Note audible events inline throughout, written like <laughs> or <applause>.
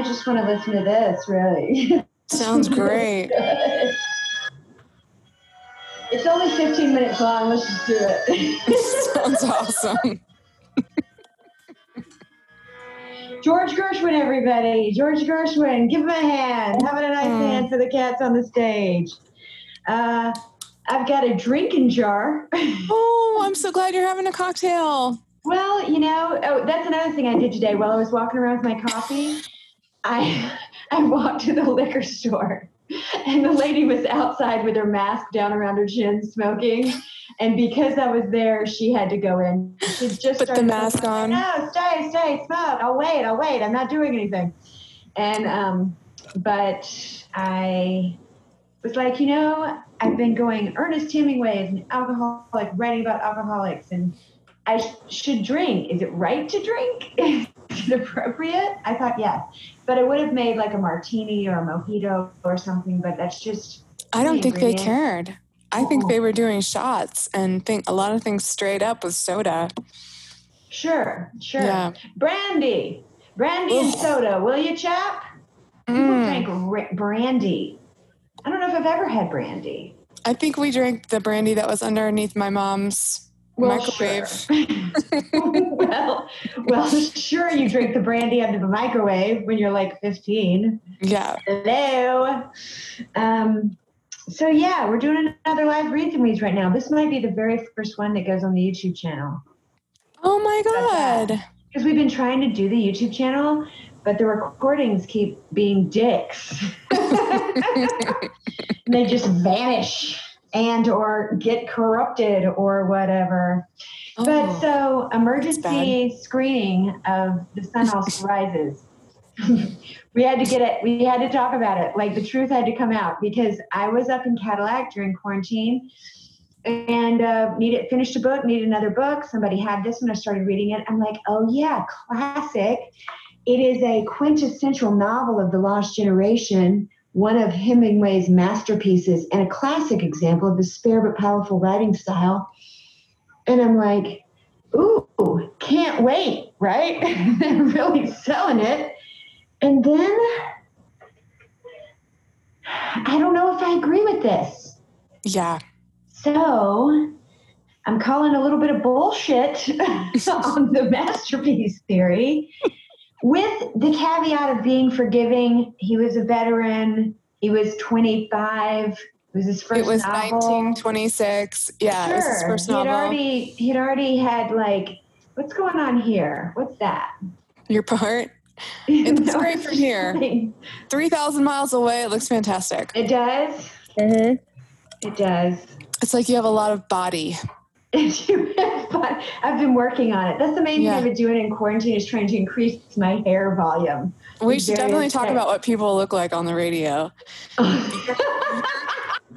I just want to listen to this, really. <laughs> Sounds great. <laughs> it's only 15 minutes long. Let's just do it. <laughs> Sounds awesome. George Gershwin, everybody. George Gershwin, give him a hand. Having a nice Mm. hand for the cats on the stage. Uh, I've got a drinking jar. Oh, I'm so glad you're having a cocktail. Well, you know, oh, that's another thing I did today while I was walking around with my coffee. I <laughs> I walked to the liquor store, and the lady was outside with her mask down around her chin, smoking. And because I was there, she had to go in. She just Put the mask on. No, stay, stay, smoke. I'll wait. I'll wait. I'm not doing anything. And um, but I was like, you know, I've been going Ernest Hemingway is an alcoholic, writing about alcoholics, and I sh- should drink. Is it right to drink? <laughs> Is it appropriate? I thought yes, but I would have made like a martini or a mojito or something. But that's just I don't the think they cared. I think they were doing shots and think a lot of things straight up with soda. Sure, sure. Yeah. Brandy, brandy and soda, will you, chap? People Mm. drink ra- brandy. I don't know if I've ever had brandy. I think we drank the brandy that was underneath my mom's microwave. sure. <laughs> well, well, sure. You drink the brandy under the microwave when you're like 15. Yeah. Hello. Um, so yeah, we're doing another live read reads right now. This might be the very first one that goes on the YouTube channel Oh my god. because we've been trying to do the YouTube channel, but the recordings keep being dicks. <laughs> they just vanish and or get corrupted or whatever. But Oh. so emergency screening of The Sun <laughs> Also Rises. <laughs> we had to get it. We had to talk about it. Like the truth had to come out because I was up in Cadillac during quarantine and uh, needed finished a book, needed another book. Somebody had this one. I started reading it. I'm like, oh yeah, classic. It is a quintessential novel of the lost generation, one of Hemingway's masterpieces, and a classic example of his spare but powerful writing style. And I'm like, ooh, can't wait, right? <laughs> They're really selling it. And then I don't know if I agree with this. Yeah. So I'm calling a little bit of bullshit <laughs> on the masterpiece theory with the caveat of being forgiving. He was a veteran. He was 25. It was his first It was novel. 1926. Yeah, it was his Sure. first He had already he had already had like what's going on here? What's that? Your part. <laughs> It looks No, great from here. <laughs> 3,000 miles away. It looks fantastic. It does. Mm-hmm. It does. It's like you have a lot of body. <laughs> <laughs> but I've been working on it. That's the main Yeah. thing I've been doing in quarantine is trying to increase my hair volume. We should definitely talk upset. about what people look like on the radio. <laughs>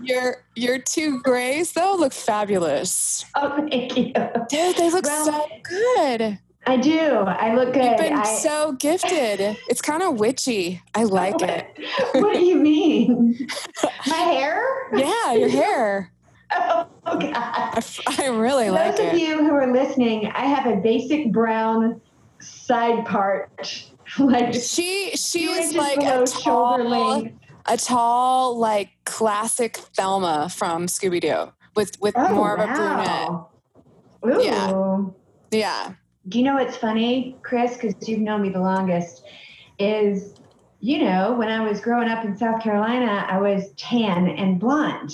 Your your two grays though look fabulous. oh, thank you. Dude, they look Well, so good. I do. I look good. You've been I, so gifted. It's kind of witchy. I like <laughs> it. what do you mean? my hair? Yeah, your hair. <laughs> Oh, God. I, I really Those like it. Those of you who are listening, I have a basic brown side part, <laughs> like She two she's like a shoulder tall, length. a tall like classic Thelma from Scooby Doo with with Oh, more of a brunette. wow. Ooh. Yeah. Yeah. Do you know what's funny, Chris? Because you've known me the longest, is you know when I was growing up in South Carolina, I was tan and blonde.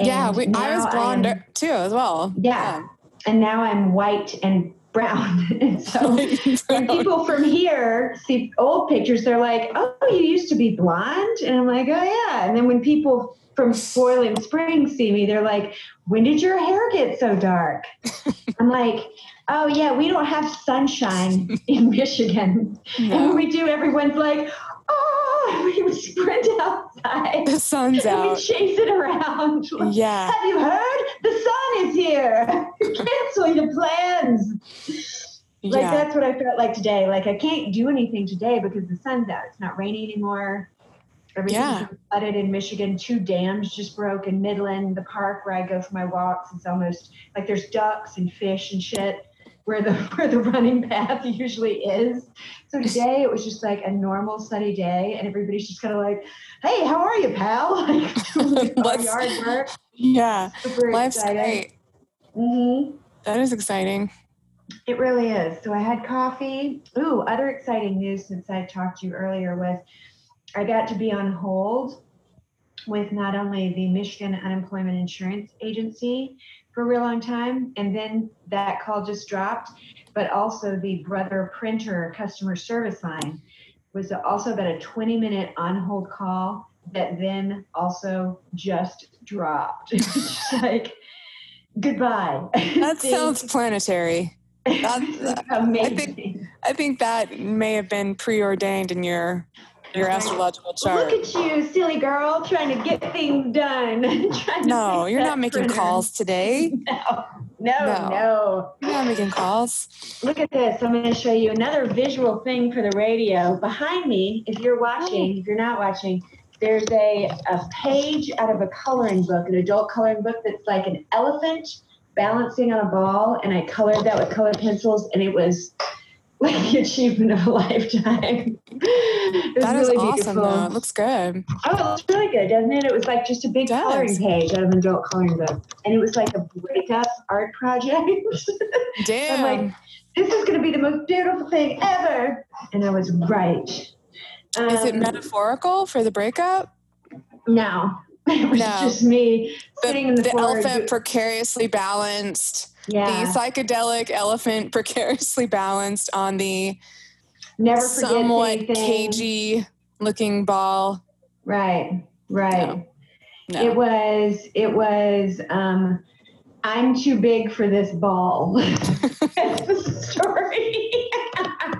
Yeah, we, I was blonde am- too as well. Yeah. and now I'm white and brown. <laughs> and so <laughs> when people from here see old pictures, they're like, "Oh, you used to be blonde," and I'm like, "Oh yeah." And then when people from Boiling Springs see me, they're like, "When did your hair get so dark?" <laughs> I'm like, "Oh yeah, we don't have sunshine <laughs> in Michigan, and when we do, everyone's like." Oh, <laughs> we would sprint outside the sun's out. we chase it around. <laughs> Yeah. Have you heard? The sun is here. Cancel your plans. Like Yeah. that's what I felt like today. Like I can't do anything today because the sun's out. It's not raining anymore. Everything's Yeah. flooded in Michigan. Two dams just broke in Midland, the park where I go for my walks. It's almost like there's ducks and fish and shit. Where the <laughs> where the running path usually is. So today it was just like a normal sunny day, and everybody's just kind of like, "Hey, how are you, pal?" <laughs> Like <laughs> yard work. Yeah. Super Life's excited. great. hmm That is exciting. It really is. So I had coffee. Ooh, other exciting news since I talked to you earlier was I got to be on hold with not only the Michigan Unemployment Insurance Agency for a real long time, and then that call just dropped, but also the Brother Printer customer service line was also about a 20 minute on hold call that then also just dropped. <laughs> Just like, goodbye. That <laughs> sounds planetary. That's- <laughs> amazing. I think that may have been preordained in your your astrological chart. Look at you, silly girl, trying to get things done. <laughs> No, you're not making calls today. <laughs> No, no, No. no. You're not making calls. Look at this. I'm going to show you another visual thing for the radio. Behind me, if you're watching, oh. if you're not watching, there's a, a page out of a coloring book, an adult coloring book that's like an elephant balancing on a ball. And I colored that with colored pencils, and it was like the <laughs> achievement of a lifetime. It was That is really awesome beautiful. though. It looks good. Oh, it looks really good, doesn't it? It was like just a big coloring page out of an adult coloring book. And it was like a breakup art project. <laughs> Damn. I'm like, this is going to be the most beautiful thing ever. And I was right. is it Um, metaphorical for the breakup? No. <laughs> It was No. just me The, sitting in the, the elephant precariously balanced. Yeah. The psychedelic elephant precariously balanced on the Never somewhat anything. cagey looking ball. Right. Right. No. It was, it was, um, I'm too big for this ball. <laughs> That's the story. <laughs>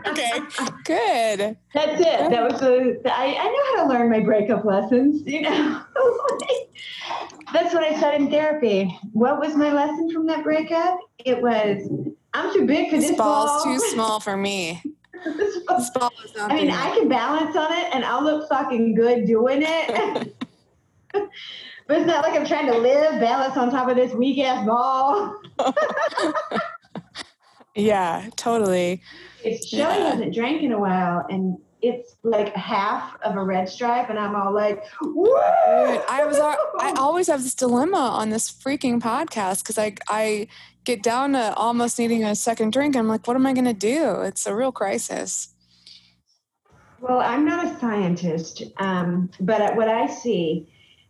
okay. <laughs> Good. That's it. That was the. I, I know how to learn my breakup lessons. You know, <laughs> that's what I said in therapy. What was my lesson from that breakup? It was I'm too big for this, This ball's ball. too <laughs> small for me. This ball- This ball is not I mean, I can balance on it, and I'll look fucking good doing it. but it's not like I'm trying to live balance on top of this weak ass ball. Yeah, totally. It's Shelly Yeah. hasn't drank in a while, and it's like half of a red stripe, and I'm all like, Woo! I was I always have this dilemma on this freaking podcast because I I get down to almost needing a second drink. I'm like, what am I gonna do? It's a real crisis. Well, I'm not a scientist, um, but what I see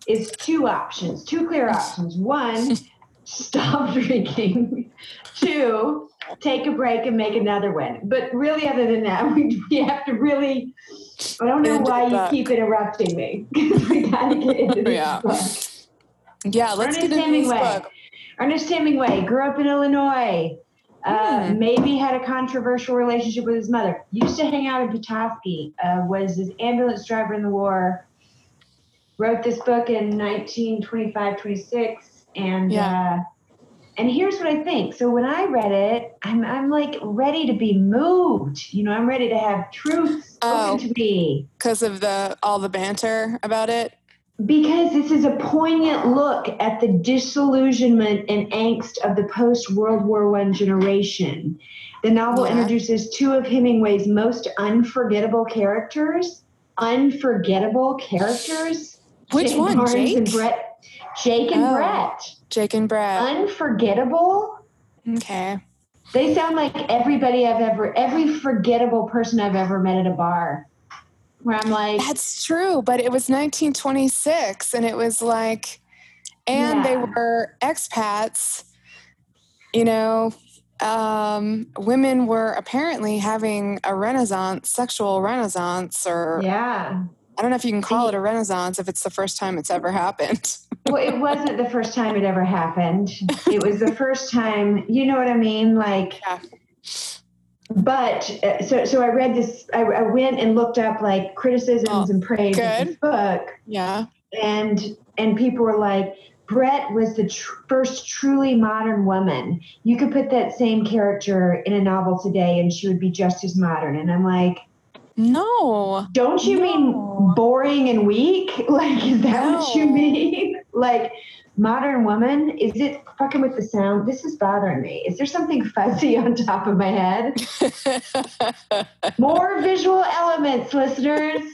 is two options, two clear options. One, <laughs> stop <laughs> drinking. Two, take a break and make another one. But really, other than that, <laughs> we, we have to really. I don't know why you keep interrupting me. <laughs> we gotta get into this Yeah. book. Yeah, let's Ernest get into this Hemingway. book. Ernest Hemingway grew up in Illinois. Uh, Hmm. Maybe had a controversial relationship with his mother. Used to hang out in Petoskey. Uh, was his ambulance driver in the war. Wrote this book in 1925, 26, and Yeah. uh, and here's what I think. So when I read it, I'm I'm like ready to be moved. You know, I'm ready to have truth spoken Oh. to me. because of the all the banter about it. Because this is a poignant look at the disillusionment and angst of the post World War I generation. The novel Yeah. introduces two of Hemingway's most unforgettable characters. Unforgettable characters. Which Jake one, Barnes Jake? And Brett. Jake and Oh. Brett. Jake and Brett. Unforgettable. Okay. They sound like everybody I've ever, every forgettable person I've ever met at a bar. Where I'm like, That's true, but it was 1926, and it was like, and they were expats. You know, um, women were apparently having a renaissance, sexual renaissance, or yeah. I don't know if you can call it a renaissance if it's the first time it's ever happened. <laughs> Well, it wasn't the first time it ever happened. It was the first time, you know what I mean? Like, Yeah. but uh, so so I read this. I, I went and looked up like criticisms Oh, and praise of this book, yeah. and and people were like, Brett was the tr- first truly modern woman. You could put that same character in a novel today, and she would be just as modern. And I'm like, No. don't you No. mean boring and weak? <laughs> Like, is that what you mean? Like, modern woman, is it fucking with the sound? This is bothering me. Is there something fuzzy <laughs> on top of my head? More visual elements, listeners. <laughs>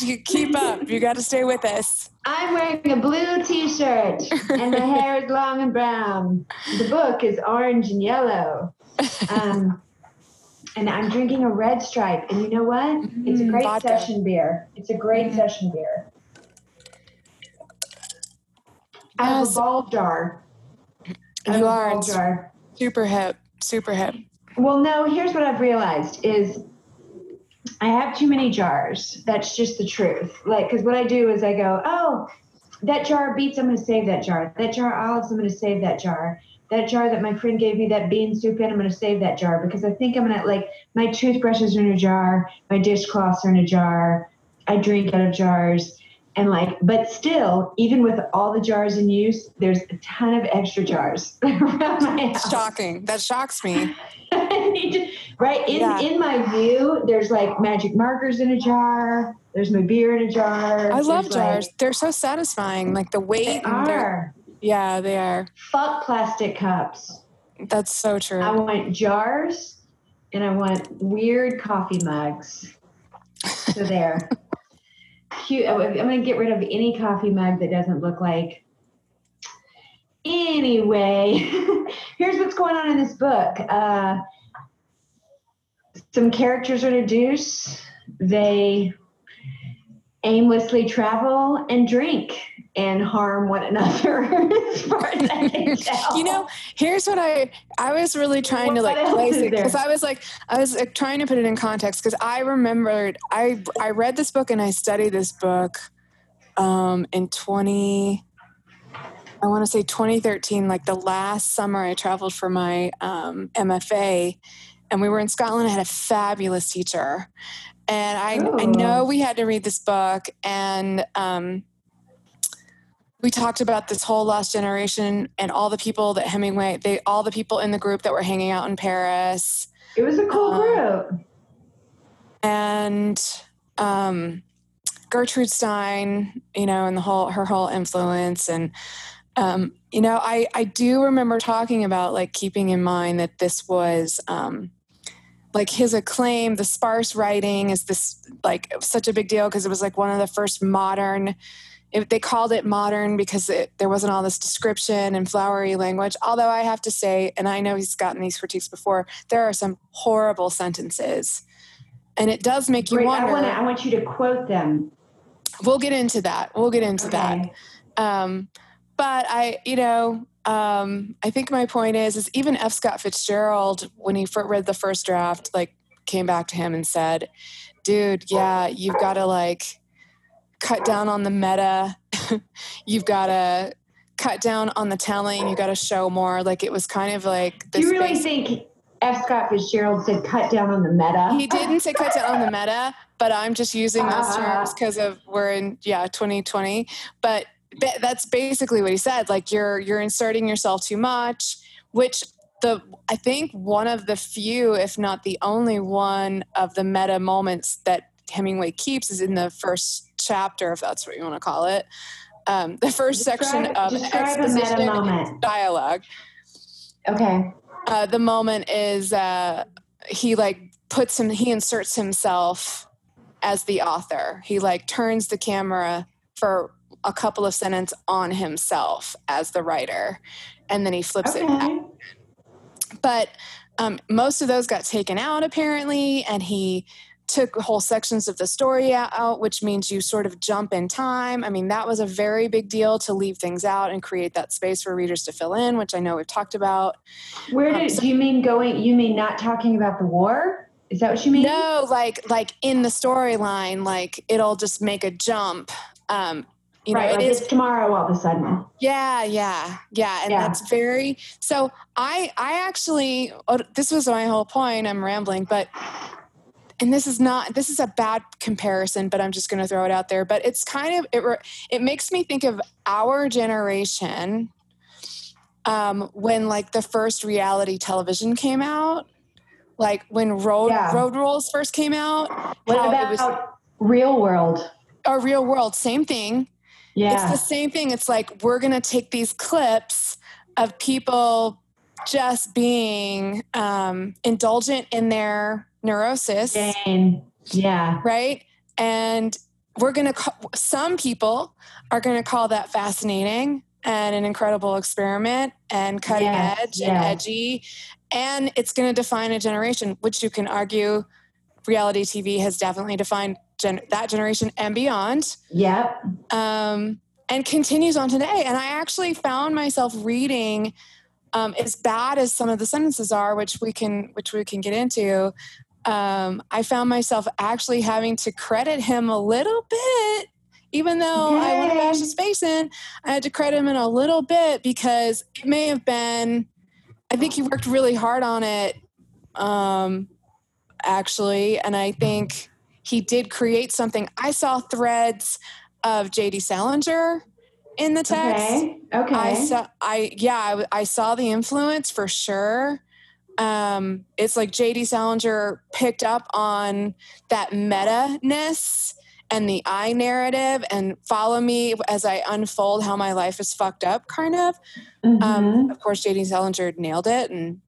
You Keep up. You got to stay with us. I'm wearing a blue t shirt and my hair is long and brown. The book is orange and yellow. Um, and I'm drinking a red stripe. And you know what? It's a Mm, great vodka. session beer. It's a great Mhm. session beer. I have a Yes. ball jar. I have You are. jar. super hip. Super hip. Well, no, here's what I've realized is I have too many jars. That's just the truth. Like, because what I do is I go, oh, that jar of beets, I'm going to save that jar. That jar of olives, I'm going to save that jar. That jar that my friend gave me that bean soup in, I'm going to save that jar because I think I'm going to, like, my toothbrushes are in a jar, my dishcloths are in a jar, I drink out of jars. And, like, but still, even with all the jars in use, there's a ton of extra jars <laughs> around my house. Shocking. That shocks me. <laughs> right in Yeah. in my view there's like magic markers in a jar there's my beer in a jar I love There's, like- jars. They're so satisfying. Like the weight. they are Yeah, they are. fuck plastic cups That's so true. i want jars and i want weird coffee mugs so there <laughs> Cute. i'm gonna get rid of any coffee mug that doesn't look like. Anyway <laughs> here's what's going on in this book. Uh, some characters are introduced. They aimlessly travel and drink and harm one another. As far as I can tell. you know here's what i i was really trying to like place it because i was like i was like, trying to put it in context because i remembered i i read this book and i studied this book um in 20 i want to say 2013 like the last summer i traveled for my um mfa and we were in scotland i had a fabulous teacher. And i i know we had to read this book and um we talked about this whole lost generation and all the people that Hemingway, they all the people in the group that were hanging out in Paris, it was a cool um, group. and um, Gertrude Stein, you know, and the whole her whole influence, and um, you know, I I do remember talking about like keeping in mind that this was. Um, like his acclaim, the sparse writing is this like such a big deal because it was like one of the first modern it, they called it modern because it, there wasn't all this description and flowery language. Although I have to say, and I know he's gotten these critiques before, there are some horrible sentences, and it does make you. I wonder. want I want you to quote them. we'll get into that. We'll get into that. Okay. Um, but I, you know, um, I think my point is, is even F. Scott Fitzgerald, when he read the first draft, like came back to him and said, "Dude, yeah, you've got to like cut down on the meta. <laughs> you've got to cut down on the telling. You got to show more." Like it was kind of like Do this. you really basic- think F. Scott Fitzgerald said cut down on the meta? he didn't say cut down on the meta, but I'm just using those Ah. terms because of we're in yeah 2020. But that's basically what he said. Like you're you're inserting yourself too much, which the I think one of the few, if not the only one of the meta moments that Hemingway keeps is in the first chapter, if that's what you want to call it. Um, the first section of describe exposition dialogue Okay. uh, the moment is uh, he like puts him he inserts himself as the author he like turns the camera for a couple of sentences on himself as the writer and then he flips it back but um, most of those got taken out apparently and he took whole sections of the story out which means you sort of jump in time i mean that was a very big deal to leave things out and create that space for readers to fill in which i know we've talked about Where Um, so- do you mean going? You mean not talking about the war? Is that what you mean? No, like like in the storyline, like it'll just make a jump. Um, you know, right. it like it's tomorrow all of a sudden. yeah, yeah, yeah, and Yeah. that's very. So I I actually oh, this was my whole point. I'm rambling, but and this is not this is a bad comparison, but I'm just going to throw it out there. But it's kind of it it makes me think of our generation um, when like the first reality television came out. Like when Road Yeah. Road Rules first came out, What about was real world? a real world same thing Yeah. It's the same thing. It's like we're going to take these clips of people just being um, indulgent in their neurosis. Jane. Yeah. Right. And we're going to, some people are going to call that fascinating and an incredible experiment and cutting Yes, edge and edgy. And it's going to define a generation, which you can argue reality TV has definitely defined gen- that generation and beyond Yep. um, and continues on today. And I actually found myself reading, um, as bad as some of the sentences are, which we can which we can get into. Um, I found myself actually having to credit him a little bit, even though I want to Yay. bash his face in. I had to credit him in a little bit because it may have been. I think he worked really hard on it, um, actually, and I think he did create something. I saw threads of J.D. Salinger in the text. Okay. Okay. I saw, I yeah, I, I saw the influence for sure. Um, it's like J.D. Salinger picked up on that meta ness and the I narrative and follow me as I unfold how my life is fucked up, kind of. Mhm. Um, of course, J.D. Salinger nailed it and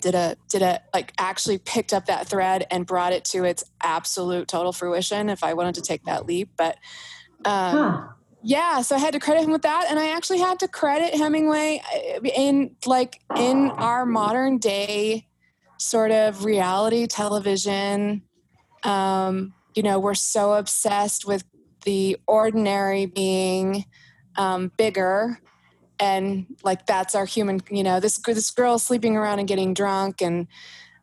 did a did a like actually picked up that thread and brought it to its absolute total fruition. If I wanted to take that leap, but um, huh. Yeah, so I had to credit him with that, and I actually had to credit Hemingway uh, in like in our modern day sort of reality television. Um, you know, we're so obsessed with the ordinary being um, bigger, and like that's our human. You know, this this girl sleeping around and getting drunk, and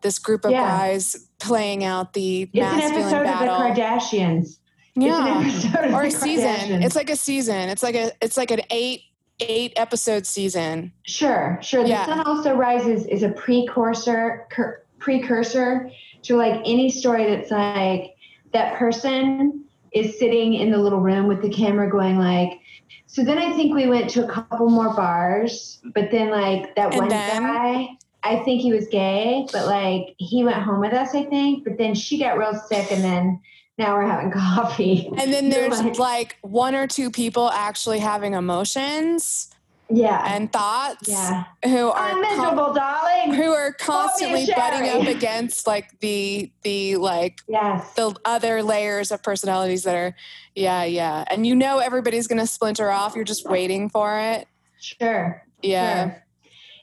this group of Yeah. guys playing out the It's an episode battle. of the Kardashians. Yeah It's an episode or a season. It's like a season. It's like a it's like an eight eight episode season. Sure, sure. The Yeah. sun also rises is a precursor cur, precursor to like any story that's like that person is sitting in the little room with the camera going like so then I think we went to a couple more bars, but then like that And one then? guy, I think he was gay, but like he went home with us, I think, but then she got real sick and then now we're having <laughs> coffee. And then there's like- like one or two people actually having emotions Yeah. and thoughts yeah. who are I'm con- miserable, darling. who are constantly butting up against like the the like Yes. the other layers of personalities that are yeah yeah and you know everybody's gonna splinter off you're just waiting for it Sure. yeah Sure.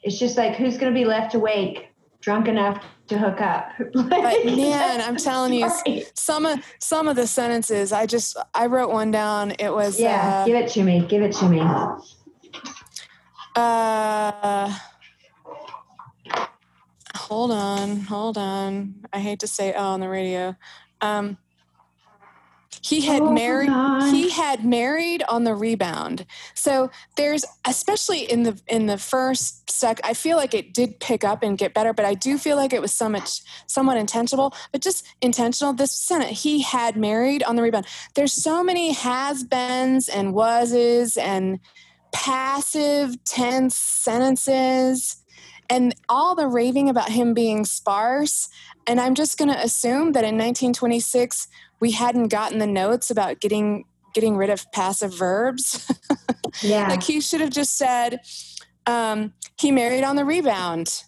It's just like who's going to be left awake, drunk enough to hook up. <laughs> but man i'm telling you some of some of the sentences i just i wrote one down it was Yeah, give it to me. Give it to me. uh, uh hold on hold on i hate to say oh on the radio um he had Hold married on. he had married on the rebound. So there's especially in the in the first sec i feel like it did pick up and get better but i do feel like it was so much somewhat intentional but just intentional. This senate he had married on the rebound. There's so many has-beens and wases and passive tense sentences and all the raving about him being sparse. And i'm just going to assume that in 1926 we hadn't gotten the notes about getting getting rid of passive verbs <laughs> Yeah. like he should have just said um, he married on the rebound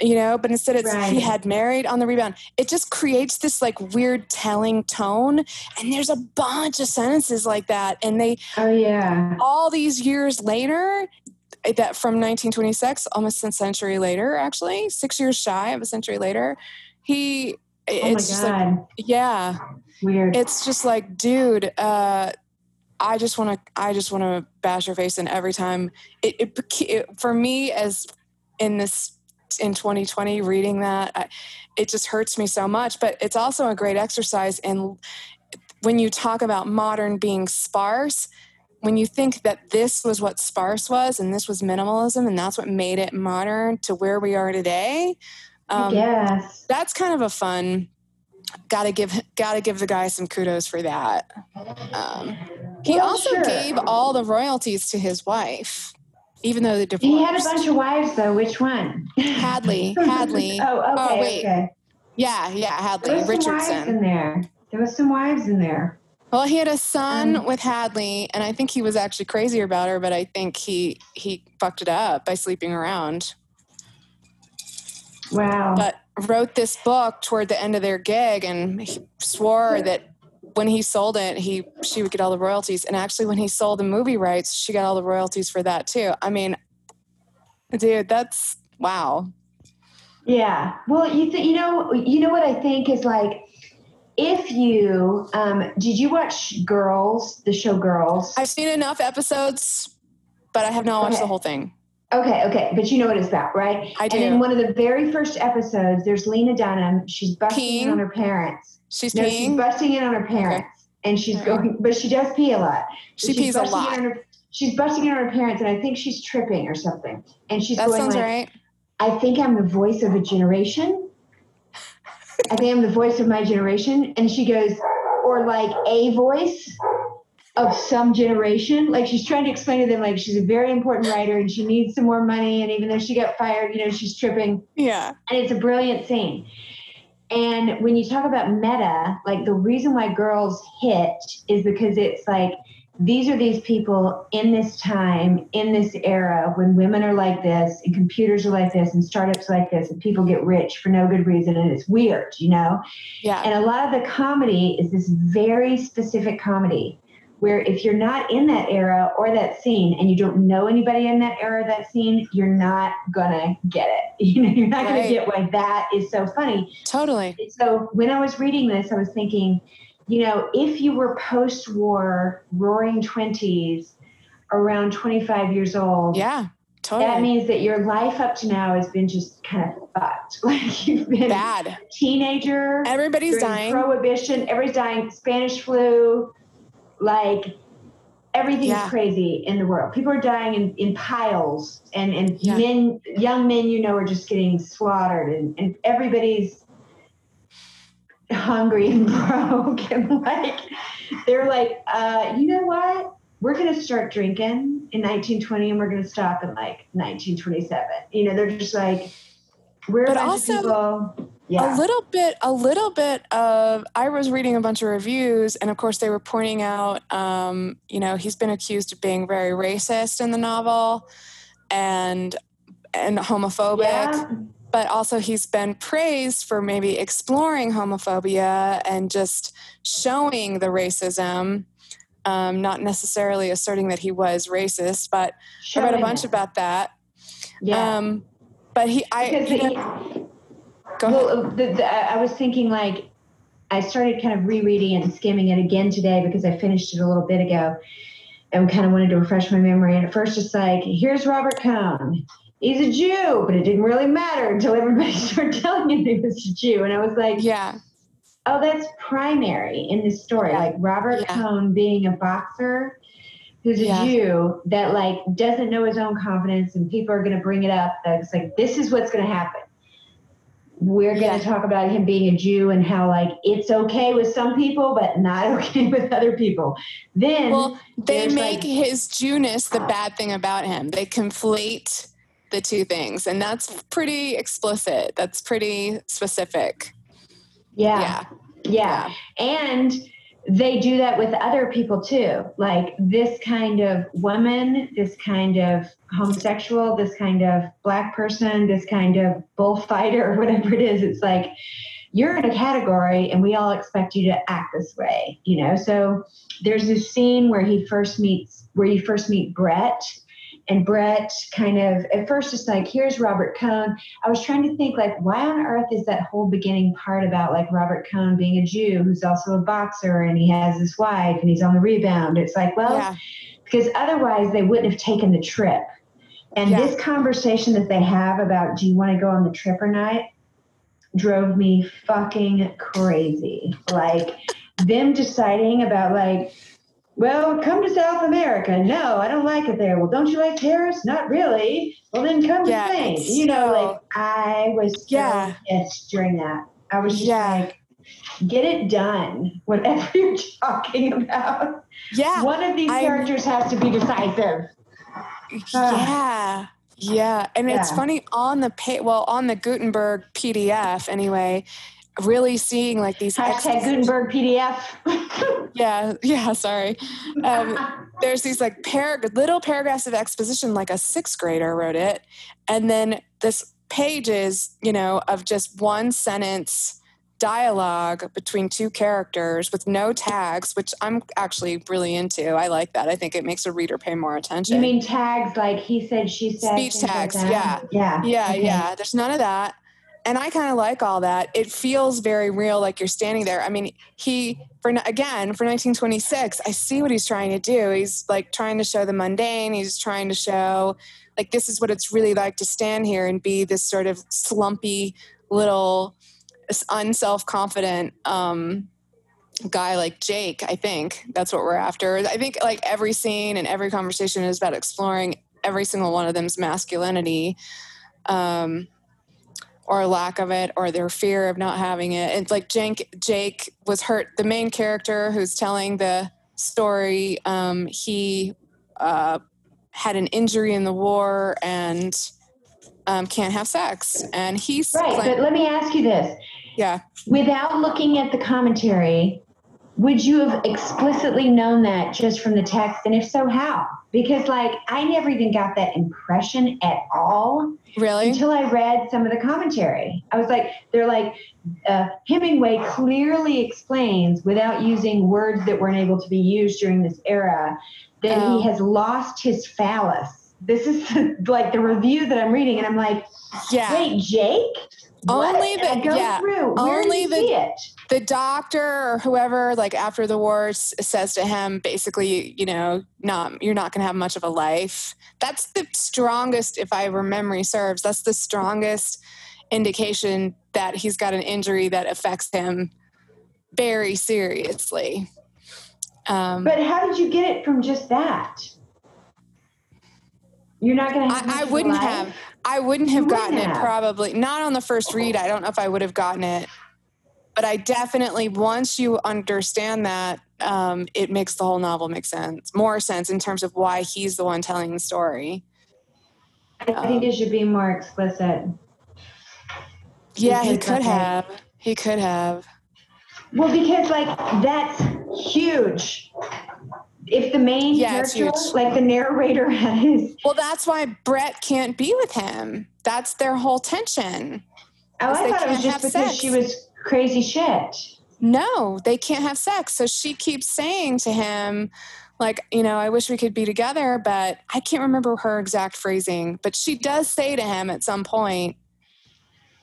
you know but instead it's he had married on the rebound it just creates this like weird telling tone and there's a bunch of sentences like that and they oh yeah. all these years later that from 1926 almost a century later actually six years shy of a century later he it's just like yeah. Weird. it's just like dude uh i just want to i just want to bash your face in every time. It, it, it for me as in this in 2020 reading that I, it just hurts me so much but it's also a great exercise and when you talk about modern being sparse when you think that this was what sparse was and this was minimalism and that's what made it modern to where we are today um, guess. that's kind of a fun gotta give gotta give the guy some kudos for that um, he Well, also sure. gave all the royalties to his wife even though they divorced He had a bunch of wives though. Which one? hadley <laughs> hadley oh, okay. Oh, wait. Okay. yeah yeah There hadley some wives in richardson there. There was some wives in there. Well, he had a son um, with Hadley, and I think he was actually crazier about her, but I think he he fucked it up by sleeping around. Wow. But wrote this book toward the end of their gig and he swore that when he sold it, he she would get all the royalties. And actually when he sold the movie rights, she got all the royalties for that too. I mean, dude, that's wow. Yeah. Well, you th- you know you know what I think is like if you um, did you watch Girls, the show Girls? I've seen enough episodes, but I have not watched okay. the whole thing. Okay, okay, but you know what it's about, right? I do. And in one of the very first episodes, there's Lena Dunham. She's busting peeing? in on her parents. She's no, peeing. She's busting in on her parents, okay. and she's okay. going, but she does pee a lot. She pees a lot. Her, she's busting in on her parents, and I think she's tripping or something. And she's that going sounds like, right. I think I'm the voice of a generation. <laughs> I think I'm the voice of my generation. And she goes, or like a voice of some generation. Like she's trying to explain to them, like she's a very important writer and she needs some more money. And even though she got fired, you know, she's tripping. Yeah. And it's a brilliant scene. And when you talk about meta, like the reason why girls hit is because it's like these are these people in this time, in this era, when women are like this, and computers are like this, and startups like this, and people get rich for no good reason, and it's weird, you know? Yeah. And a lot of the comedy is this very specific comedy where if you're not in that era or that scene and you don't know anybody in that era or that scene, you're not gonna get it. <laughs> You know, you're not right. gonna get why that is so funny. Totally. So when I was reading this, I was thinking, you know, if you were post-war roaring 20s around 25 years old, yeah. Totally. That means that your life up to now has been just kind of fucked. <laughs> Like you've been bad teenager. Everybody's dying. Prohibition. Everybody's dying. Spanish flu like everything's yeah. crazy in the world. People are dying in, in piles and, and yeah. men, young men, you know, are just getting slaughtered and, and everybody's hungry and <laughs> broke. And like, they're like, uh, you know what? We're going to start drinking in 1920 and we're going to stop in like 1927. You know, they're just like, we're but also, people yeah. a little bit a little bit of i was reading a bunch of reviews and of course they were pointing out um, you know he's been accused of being very racist in the novel and and homophobic yeah. but also he's been praised for maybe exploring homophobia and just showing the racism um, not necessarily asserting that he was racist but showing i read a bunch it. about that yeah. Um, but he i you know, Go well, the, the, I was thinking like I started kind of rereading and skimming it again today because I finished it a little bit ago and kind of wanted to refresh my memory. And at first, it's like, here's Robert Cohn. He's a Jew, but it didn't really matter until everybody <laughs> started telling him he was a Jew. And I was like, yeah. Oh, that's primary in this story. Yeah. Like Robert yeah. Cohn being a boxer who's a yeah. Jew that like doesn't know his own confidence and people are going to bring it up. That's like, this is what's going to happen we're going to talk about him being a Jew and how like it's okay with some people but not <laughs> okay with other people. Then well, they make like, his Jewness the bad thing about him. They conflate the two things, and that's pretty explicit. That's pretty specific. Yeah. Yeah. yeah. yeah. And they do that with other people too. Like this kind of woman, this kind of homosexual, this kind of black person, this kind of bullfighter, <laughs> or whatever it is. It's like you're in a category and we all expect you to act this way, you know? So there's this scene where he first meets, where you first meet Brett and Brett kind of at first it's like, here's Robert Cohn. I was trying to think like, why on earth is that whole beginning part about like Robert Cohn being a Jew who's also a boxer and he has his wife and he's on the rebound? It's like, well, yeah. because otherwise they wouldn't have taken the trip. And yeah. this conversation that they have about do you want to go on the trip or not drove me fucking crazy. Like them deciding about like well, come to South America. No, I don't like it there. Well, don't you like Paris? Not really. Well, then come yeah, to Spain. You know, like I was yeah. pissed during that. I was just yeah. like, get it done, <laughs> whatever you're talking about. Yeah. One of these I'm, characters has to be decisive. Yeah. Yeah. And yeah. it's funny on the pay, well, on the Gutenberg PDF anyway, really seeing like these Hashtag Gutenberg PDF. <laughs> yeah, yeah. Sorry. Um, there's these like par- little paragraphs of exposition, like a sixth grader wrote it, and then this pages, you know, of just one sentence dialogue between two characters with no tags, which I'm actually really into. I like that. I think it makes a reader pay more attention. You mean tags like he said, she said? Speech tags, like yeah. Yeah. Yeah, Okay. yeah. There's none of that. And I kind of like all that. It feels very real, like you're standing there. I mean, he, for again, for 1926, I see what he's trying to do. He's like trying to show the mundane. He's trying to show, like, this is what it's really like to stand here and be this sort of slumpy little, unself confident um, guy like Jake. I think that's what we're after. I think like every scene and every conversation is about exploring every single one of them's masculinity. Um, or lack of it or their fear of not having it. It's like Jake Jake was hurt the main character who's telling the story um, he uh, had an injury in the war and um, can't have sex and he's Right. claim- But let me ask you this yeah without looking at the commentary, would you have explicitly known that just from the text? And if so, how? Because, like, I never even got that impression at all really until I read some of the commentary. I was like, they're like, uh, Hemingway clearly explains, without using words that weren't able to be used during this era, that Oh. he has lost his phallus. This is <laughs> like the review that I'm reading, and I'm like, yeah wait, Jake? What? Only the- go yeah, through. Only the- the doctor or whoever like after the war s- says to him basically you know not you're not going to have much of a life that's the strongest if i memory serves that's the strongest indication that he's got an injury that affects him very seriously um, But how did you get it from just that? You're not going to have. I, I much of a wouldn't have i wouldn't have You wouldn't gotten it have. probably not on the first read i don't know if i would have gotten it but i definitely once you understand that um, it makes the whole novel make sense more sense in terms of why he's the one telling the story I I think it should be more explicit. yeah he could have he could have Well, because like that's huge. If the main Yeah, character, like the narrator, <laughs> had his well that's why brett can't be with him that's their whole tension oh, I thought it was just because sex. she was crazy shit. no they can't have sex so she keeps saying to him like you know i wish we could be together but i can't remember her exact phrasing but she does say to him at some point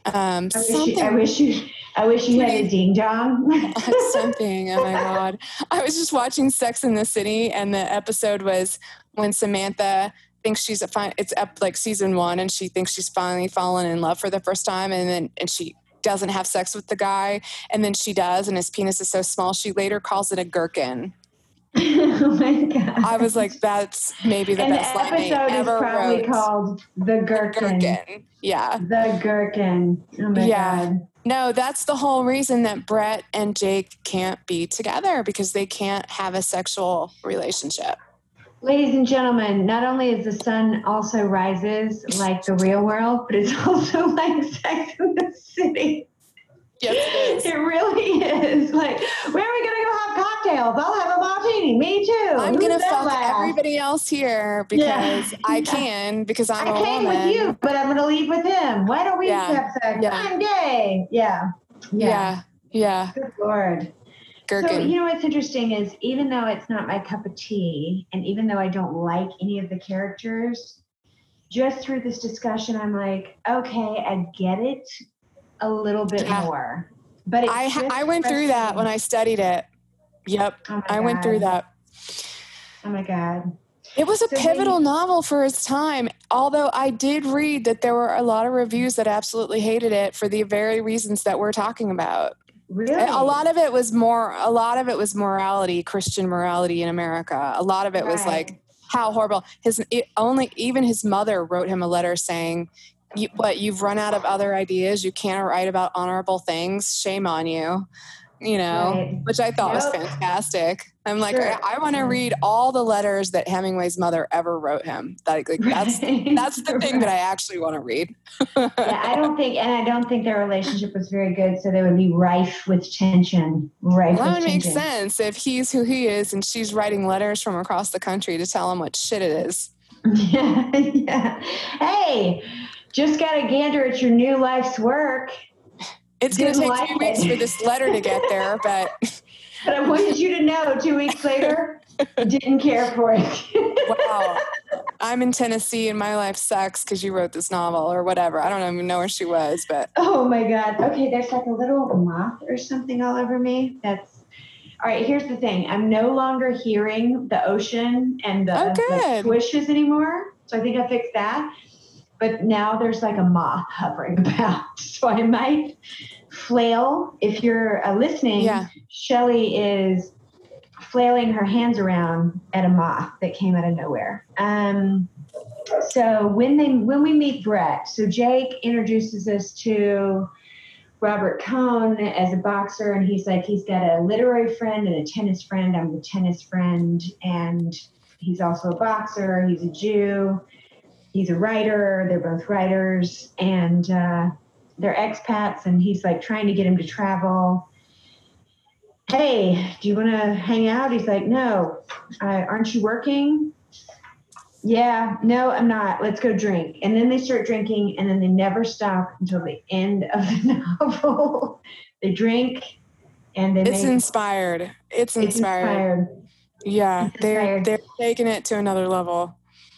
um I wish, something you, I wish you, I wish you had a ding dong. <laughs> something oh my god. I was just watching sex in the city and the episode was when samantha thinks she's a fine it's up like season one and she thinks she's finally fallen in love for the first time and then and she doesn't have sex with the guy and then she does and his penis is so small she later calls it a gherkin oh <laughs> my god! i was like that's maybe the the best line they episode is ever probably wrote called the gherkin. gherkin yeah The gherkin. Oh my Yeah. god! No, that's the whole reason that Brett and Jake can't be together because they can't have a sexual relationship. Ladies and gentlemen, not only is the sun also rises like the real world, but it's <laughs> also like Sex in the City. Yes, it is. It really is. Like, where are we gonna go have cocktails? I'll have a martini. Me too. I'm Who's gonna fuck everybody else here because I can because I'm I a came woman. with you, but I'm gonna leave with him. Why don't we Yeah. have sex? Yeah. I'm gay. Yeah. Yeah, yeah, Good lord. So you know what's interesting is even though it's not my cup of tea, and even though I don't like any of the characters, just through this discussion, I'm like, okay, I get it a little bit Yeah. more. But I I went through that when I studied it. Yep, Oh I went through that. Oh my god. It was a So pivotal novel for its time. Although I did read that there were a lot of reviews that absolutely hated it for the very reasons that we're talking about. Really? A lot of it was more. A lot of it was morality, Christian morality in America. A lot of it was like how horrible. His it, only even his mother wrote him a letter saying, you, "What you've run out of other ideas. You can't write about honorable things. Shame on you." You know, Right. which I thought was fantastic. I'm like, sure. I, I want to read all the letters that Hemingway's mother ever wrote him. That, like, that's that's the thing that I <laughs> actually want to read. yeah, I don't think, and I don't think their relationship was very good. So they would be rife with tension. Rife. Well, that would make sense if he's who he is, and she's writing letters from across the country to tell him what shit it is. <laughs> Yeah, yeah. Hey, just got a gander at your new life's work. It's going to take like two weeks for this letter to get there, <laughs> but. but I wanted you to know two weeks later, didn't care for it. <laughs> wow. I'm in Tennessee and my life sucks because you wrote this novel or whatever. I don't even know where she was, but. Oh my God. Okay, there's like a little moth or something all over me. That's. All right, here's the thing. I'm no longer hearing the ocean and the, oh, the swishes anymore. So I think I fixed that but now there's like a moth hovering <laughs> about. So I might flail. If you're uh, listening, yeah. Shelly is flailing her hands around at a moth that came out of nowhere. Um, so when they when we meet Brett, so Jake introduces us to Robert Cohn as a boxer, and he's like he's got a literary friend and a tennis friend. I'm the tennis friend, and he's also a boxer. He's a Jew he's a writer. They're both writers, and uh, they're expats. And he's like trying to get him to travel. Hey, do you want to hang out? He's like, No. Uh, aren't you working? Yeah, no, I'm not. Let's go drink. And then they start drinking, and then they never stop until the end of the <laughs> novel. they drink, and they. It's inspired. It's inspired. It's inspired. Yeah, it's they're they're taking it to another level.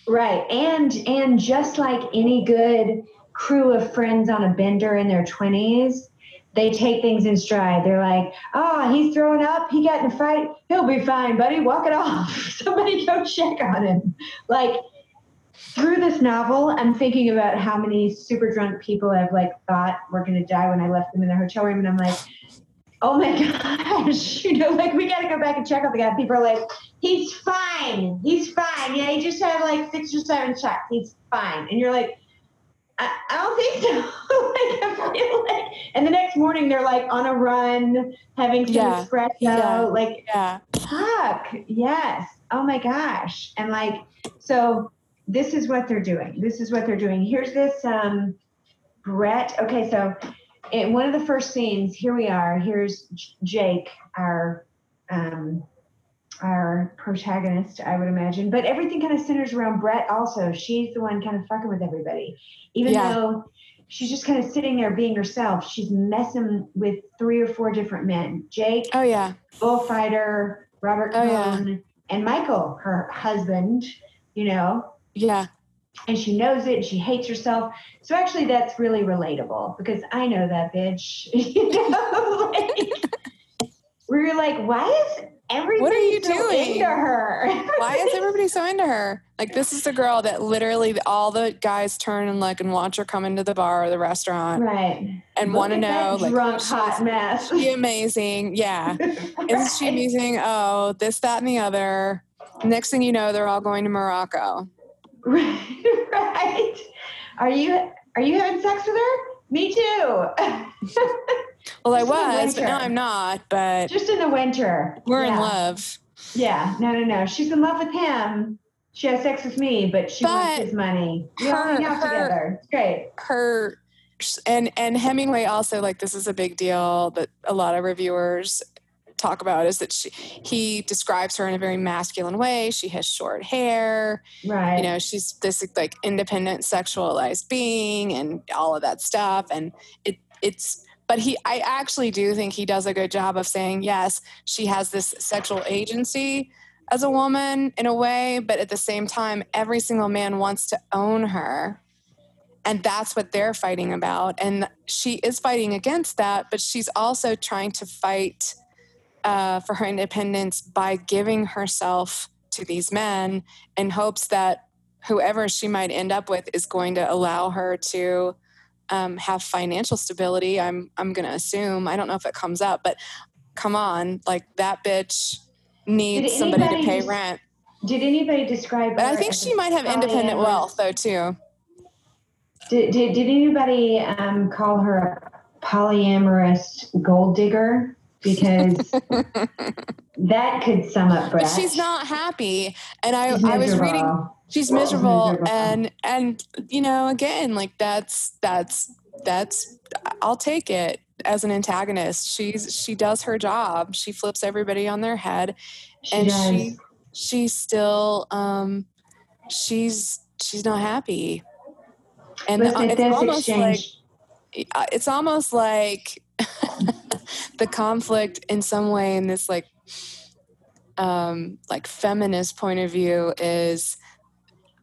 Right. And and just like any good crew of friends on a bender in their 20s, they take things in stride. They're like, "Ah, oh, he's throwing up. He got in a fight. He'll be fine, buddy. Walk it off. <laughs> Somebody go check on him." Like through this novel, I'm thinking about how many super drunk people I've like thought were going to die when I left them in their hotel room, and I'm like, oh my <laughs> gosh, you know, like we got to go back and check on the guy. People are like, he's fine. He's fine. Yeah, he just had like six or seven shots. He's fine. And you're like, I, I don't think so. <laughs> like, I feel like, and the next morning they're like on a run, having some yeah. espresso. Yeah. Like, yeah. fuck, yes. Oh my gosh. And like, so this is what they're doing. This is what they're doing. Here's this um, Brett. Okay, so in one of the first scenes, here we are. Here's Jake, our um, our protagonist, I would imagine. But everything kind of centers around Brett. Also, she's the one kind of fucking with everybody, even yeah. though she's just kind of sitting there being herself. She's messing with three or four different men. Jake. Oh yeah. Bullfighter, Robert oh, yeah. and Michael, her husband. You know. Yeah and she knows it and she hates herself. So actually that's really relatable because I know that bitch. <laughs> you know, like, where you're like, why is everybody what are you so doing? into her? <laughs> why is everybody so into her? Like this is the girl that literally all the guys turn and look and watch her come into the bar or the restaurant. Right. And want to know like drunk hot mess. She amazing. Yeah. right. <laughs> Isn't she amazing? Oh, this, that, and the other. Next thing you know, they're all going to Morocco. <laughs> right. Are you are you having sex with her? Me too. Well, I was, but now I'm not. But just in the winter, we're yeah. in love. Yeah, no, no, no. She's in love with him. She has sex with me, but she but wants his money. We her, all hang out her, together. It's great. Her and and Hemingway also like this is a big deal that a lot of reviewers talk about is that she, he describes her in a very masculine way. She has short hair. Right. You know, she's this like independent sexualized being and all of that stuff. And it it's but he I actually do think he does a good job of saying, yes, she has this sexual agency as a woman in a way, but at the same time, every single man wants to own her. And that's what they're fighting about. And she is fighting against that, but she's also trying to fight uh, for her independence by giving herself to these men in hopes that whoever she might end up with is going to allow her to um, have financial stability. I'm I'm to assume. I don't know if it comes up, but come on, like that bitch needs somebody to pay rent. Did anybody describe? But I think she might have independent wealth though too. Did, did, did anybody um, call her a polyamorous gold digger? because <laughs> that could sum up Brett. But she's not happy, and I I was reading she's miserable, <laughs> and and you know again like that's that's that's I'll take it as an antagonist. She's she does her job. She flips everybody on their head, she and does. she she's still um she's she's not happy. And it's almost exchange. like uh, it's almost like <laughs> the conflict in some way in this like um like feminist point of view is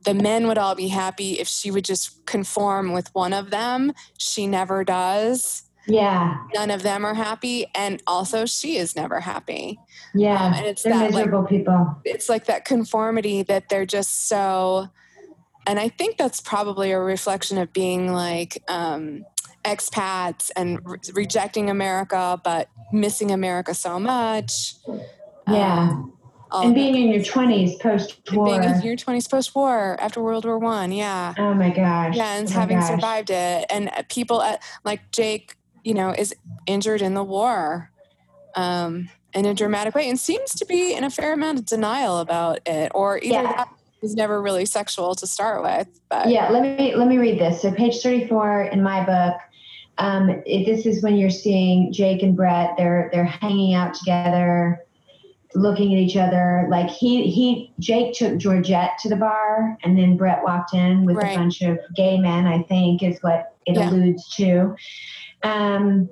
the men would all be happy if she would just conform with one of them. She never does. Yeah. None of them are happy. And also, she is never happy. Yeah. Um, and it's they're that, miserable like, people. It's like that conformity that they're just so. And I think that's probably a reflection of being like um, expats and re- rejecting America, but missing America so much. Yeah. Um, and being in your 20s post-war. Being in your 20s post-war after world war one yeah. Oh my gosh. Yeah and oh having gosh. survived it and people at, like jake you know is injured in the war um, in a dramatic way and seems to be in a fair amount of denial about it or either yeah. that was never really sexual to start with but yeah let me let me read this. So page 34 in my book um, it, this is when you're seeing jake and brett they're they're hanging out together looking at each other. Like he he Jake took Georgette to the bar, and then Brett walked in with right. a bunch of gay men. I think is what it yeah. alludes to. Um,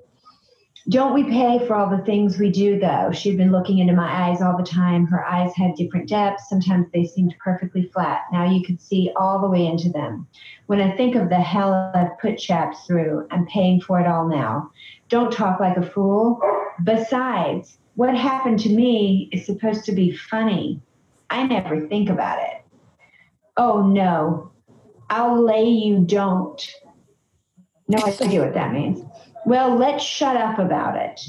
don't we pay for all the things we do, though? She'd been looking into my eyes all the time. Her eyes had different depths. Sometimes they seemed perfectly flat. Now you could see all the way into them. When I think of the hell I've put chaps through, I'm paying for it all now. Don't talk like a fool. Besides, what happened to me is supposed to be funny. I never think about it. Oh no, I'll lay you don't. No idea what that means. Well, let's shut up about it.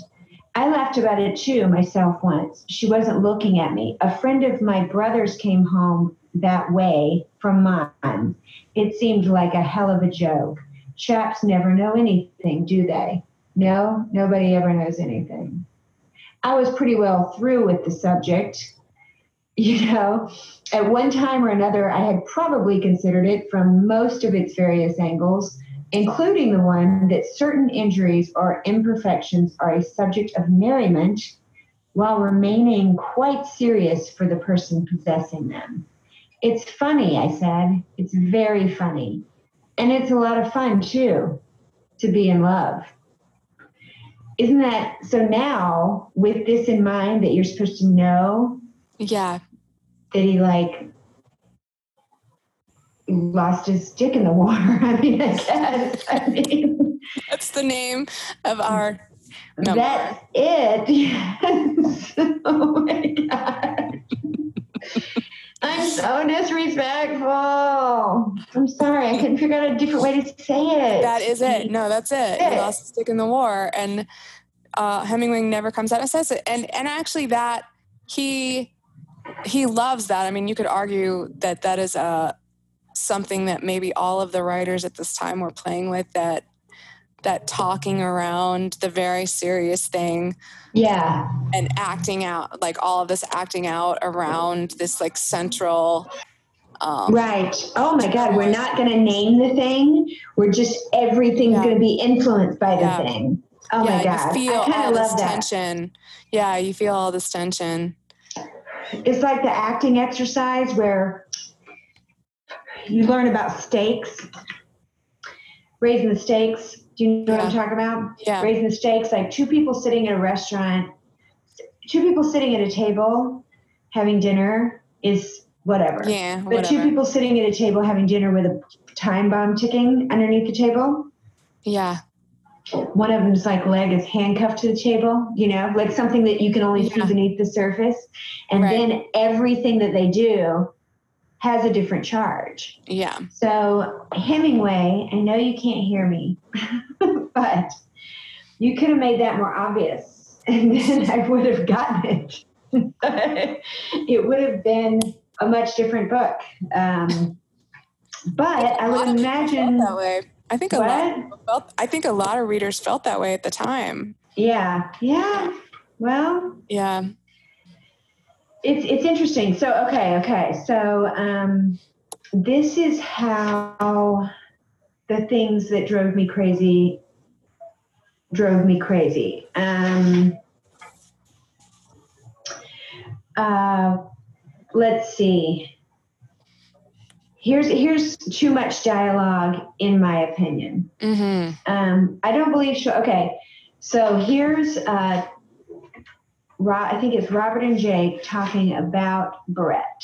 I laughed about it too myself once. She wasn't looking at me. A friend of my brother's came home that way from mine. It seemed like a hell of a joke. Chaps never know anything, do they? No, nobody ever knows anything. I was pretty well through with the subject. <laughs> You know, at one time or another, I had probably considered it from most of its various angles, including the one that certain injuries or imperfections are a subject of merriment while remaining quite serious for the person possessing them. It's funny, I said. It's very funny. And it's a lot of fun, too, to be in love isn't that so now with this in mind that you're supposed to know yeah. that he like lost his dick in the water? <laughs> I mean i guess. I mean that's the name of our memoir. that's it. <laughs> Yes. Oh my god <laughs> I'm so disrespectful. I'm sorry. I couldn't figure out a different way to say it. That is it. No, that's it. He lost his dick in the war. And uh, Hemingway never comes out and says it. And, and actually that he, he loves that. I mean, you could argue that that is a, uh, something that maybe all of the writers at this time were playing with that that talking around the very serious thing yeah. and acting out like all of this acting out around this like central um, right. Oh my god we're not going to name the thing. We're just everything's yeah. going to be influenced by the yeah. thing. Oh yeah, my god you feel all this tension. Yeah you feel all this tension. It's like the acting exercise where you learn about stakes raising the stakes do you know yeah. what I'm talking about? Yeah. Raising the stakes, like two people sitting in a restaurant, two people sitting at a table having dinner is whatever. Yeah. But two people sitting at a table having dinner with a time bomb ticking underneath the table. Yeah. One of them's like leg is handcuffed to the table, you know, like something that you can only yeah. see beneath the surface. And right. then everything that they do has a different charge. Yeah. So, Hemingway, I know you can't hear me, <laughs> but you could have made that more obvious <laughs> and then I would have gotten it. <laughs> it would have been a much different book. Um, but I would imagine that way. I think a what? lot felt, I think a lot of readers felt that way at the time. Yeah. Yeah. Well, yeah. It's it's interesting. So okay, okay. So um, this is how the things that drove me crazy drove me crazy. Um, uh, let's see. Here's here's too much dialogue, in my opinion. Mm-hmm. Um, I don't believe. She, okay, so here's uh, I think it's Robert and Jake talking about Brett.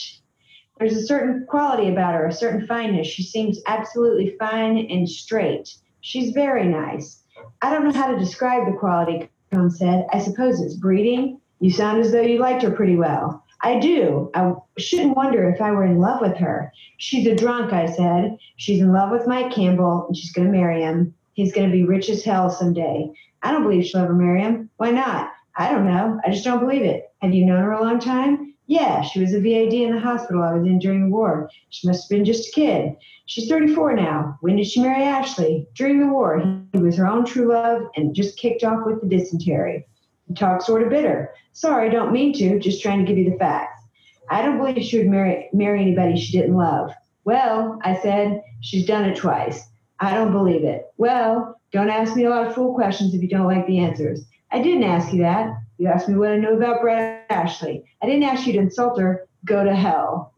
There's a certain quality about her, a certain fineness. She seems absolutely fine and straight. She's very nice. I don't know how to describe the quality, Cohn said. I suppose it's breeding. You sound as though you liked her pretty well. I do. I shouldn't wonder if I were in love with her. She's a drunk, I said. She's in love with Mike Campbell, and she's going to marry him. He's going to be rich as hell someday. I don't believe she'll ever marry him. Why not? I don't know. I just don't believe it. Have you known her a long time? Yeah, she was a VAD in the hospital I was in during the war. She must have been just a kid. She's 34 now. When did she marry Ashley? During the war. He was her own true love and just kicked off with the dysentery. He talked sort of bitter. Sorry, I don't mean to, just trying to give you the facts. I don't believe she would marry, marry anybody she didn't love. Well, I said, she's done it twice. I don't believe it. Well, don't ask me a lot of fool questions if you don't like the answers. I didn't ask you that. You asked me what I knew about Brett Ashley. I didn't ask you to insult her. Go to hell. <laughs>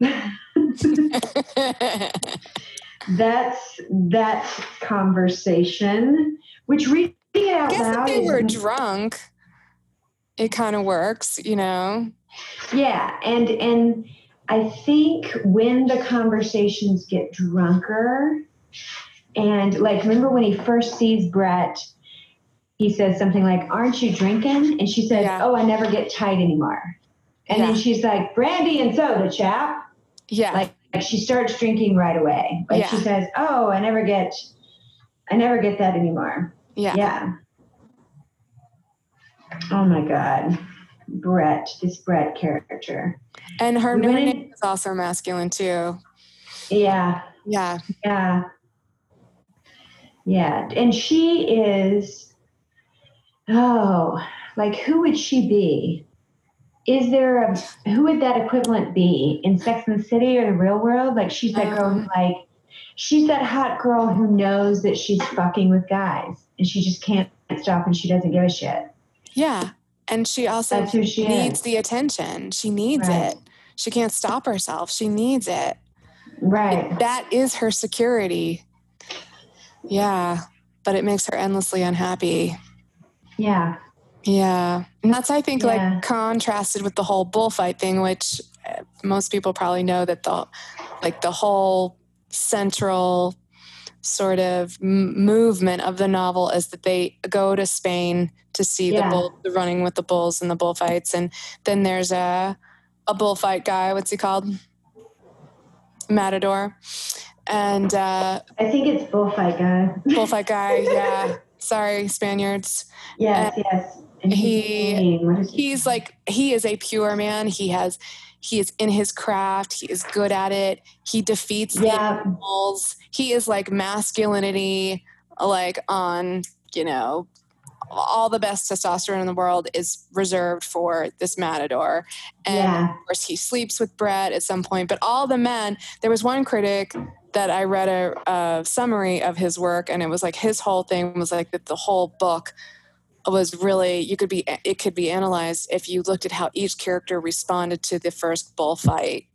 that's that conversation, which reading it out I guess loud. if they were drunk, it kind of works, you know. Yeah, and and I think when the conversations get drunker, and like remember when he first sees Brett, he says something like, "Aren't you drinking?" And she says, Yeah. "Oh, I never get tight anymore." And then she's like, "Brandy and soda, chap." Yeah. Like, like she starts drinking right away. Like she says, "Oh, I never get, I never get that anymore." yeah. Yeah. Oh my God, Brett, this Brett character. And her We her name is also masculine too. Yeah, Yeah. yeah, yeah. And she is, oh, like who would she be? Is there a who would that equivalent be in Sex and the City or the real world? Like she's that girl who Um. like she's that hot girl who knows that she's fucking with guys and she just can't stop and she doesn't give a shit. Yeah. And she also she needs is. the attention. She needs Right. it. She can't stop herself. She needs it. Right. That is her security. Yeah. But it makes her endlessly unhappy. Yeah. Yeah. And that's, I think, Yeah. like contrasted with the whole bullfight thing, which uh, most people probably know that the, like, the whole central sort of m- movement of the novel is that they go to Spain to see Yeah. the bull, the running with the bulls and the bullfights. And then there's a, a bullfight guy. What's he called? Matador. And, uh, I think it's bullfight guy. bullfight guy. Yeah. <laughs> Sorry, Spaniards. yes, yes. And his he- name, what is his he's like he is a pure man. He has he is in his craft. He is good at it. He defeats the animals. He is like masculinity like on you know all the best testosterone in the world is reserved for this matador. And yeah, of course he sleeps with brett at some point. But all the men there was one critic that i read a, a summary of his work and it was like his whole thing was like that the whole book was really you could be it could be analyzed if you looked at how each character responded to the first bullfight.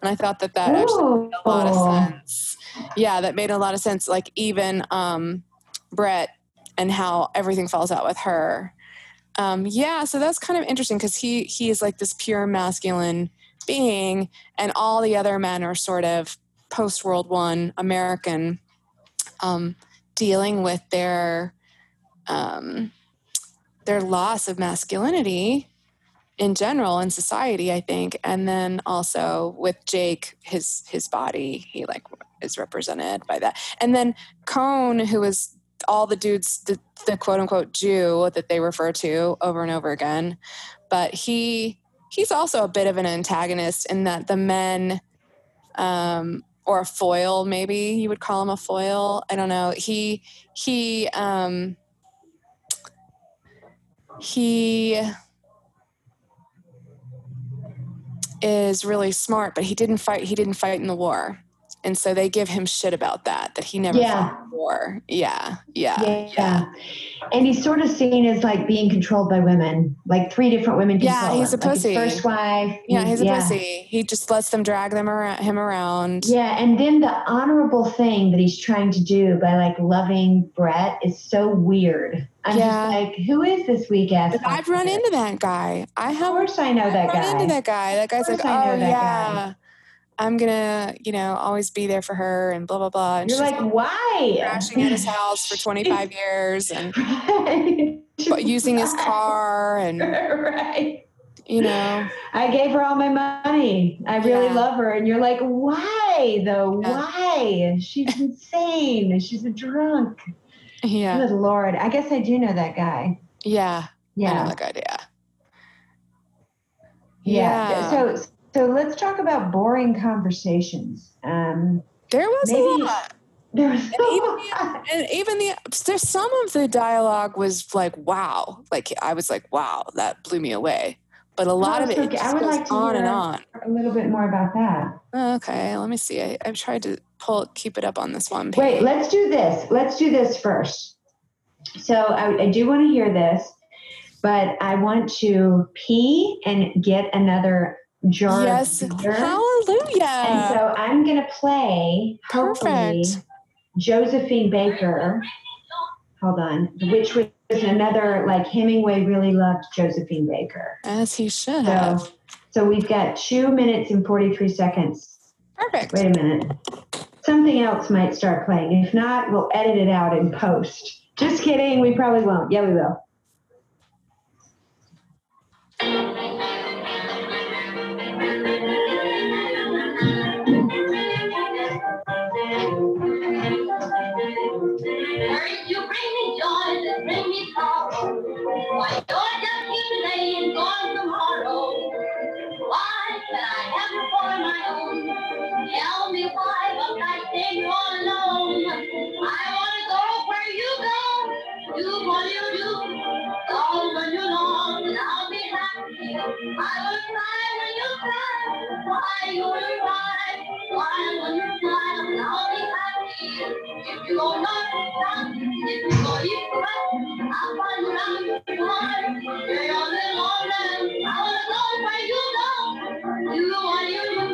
And i thought that that actually made a lot of sense. Yeah that made a lot of sense like even um brett and how everything falls out with her. Um yeah so that's kind of interesting because he he is like this pure masculine being and all the other men are sort of post world War one american um dealing with their um their loss of masculinity in general in society i think and then also with jake his his body he like is represented by that. And then Cohn who is all the dudes the, the quote unquote jew that they refer to over and over again but he he's also a bit of an antagonist in that the men um or a foil maybe you would call him a foil. I don't know. He he um he is really smart but he didn't fight he didn't fight in the war and so they give him shit about that. That he never Yeah. war. Yeah, yeah, Yeah. yeah. And he's sort of seen as like being controlled by women, like three different women. Yeah, he's him. a Like pussy. first wife. Yeah, he's a pussy. He just lets them drag them around, him around. Yeah, and then the honorable thing that he's trying to do by like loving Brett is so weird. I'm Yeah. just like, who is this weak ass? I've run into that guy. I Of have course, I know I've that run into that guy. That guy's like, I oh, know oh that yeah, I'm gonna, you know, always be there for her and blah blah blah. And You're she's like, why? crashing at his house for <laughs> 25 years and Right. <laughs> using his car and right. you know, I gave her all my money. I really Yeah. love her. And you're like, why though? Yeah. Why? She's <laughs> insane. She's a drunk. yeah, Good Lord. I guess I do know that guy. yeah, I Yeah. know that guy. Yeah, Yeah. Yeah. So so let's talk about boring conversations. Um there was Maybe- a lot. there was And even and even the there's some of the dialogue was like wow like i was like wow that blew me away but a lot of it, so it okay. I would like to on and on a little bit more about that. okay let me see I, i've tried to pull keep it up on this one page Wait, let's do this. Let's do this first. So I, I do want to hear this, but I want to pee and get another jar yes hallelujah And so I'm going to play, hopefully, Perfect. Josephine Baker. Hold on, which was another like Hemingway really loved Josephine Baker. as he should So, have so we've got two minutes and 43 seconds. perfect Wait a minute. Something else might start playing. If not, we'll edit it out in post. Just kidding. We probably won't. Yeah, we will. Do what you do. Go when you long, I'll be happy. I will cry when you cry. Why you will cry? Why when you and I'll be happy. If you go if you go east, I'll find heart. You're you. Do what you.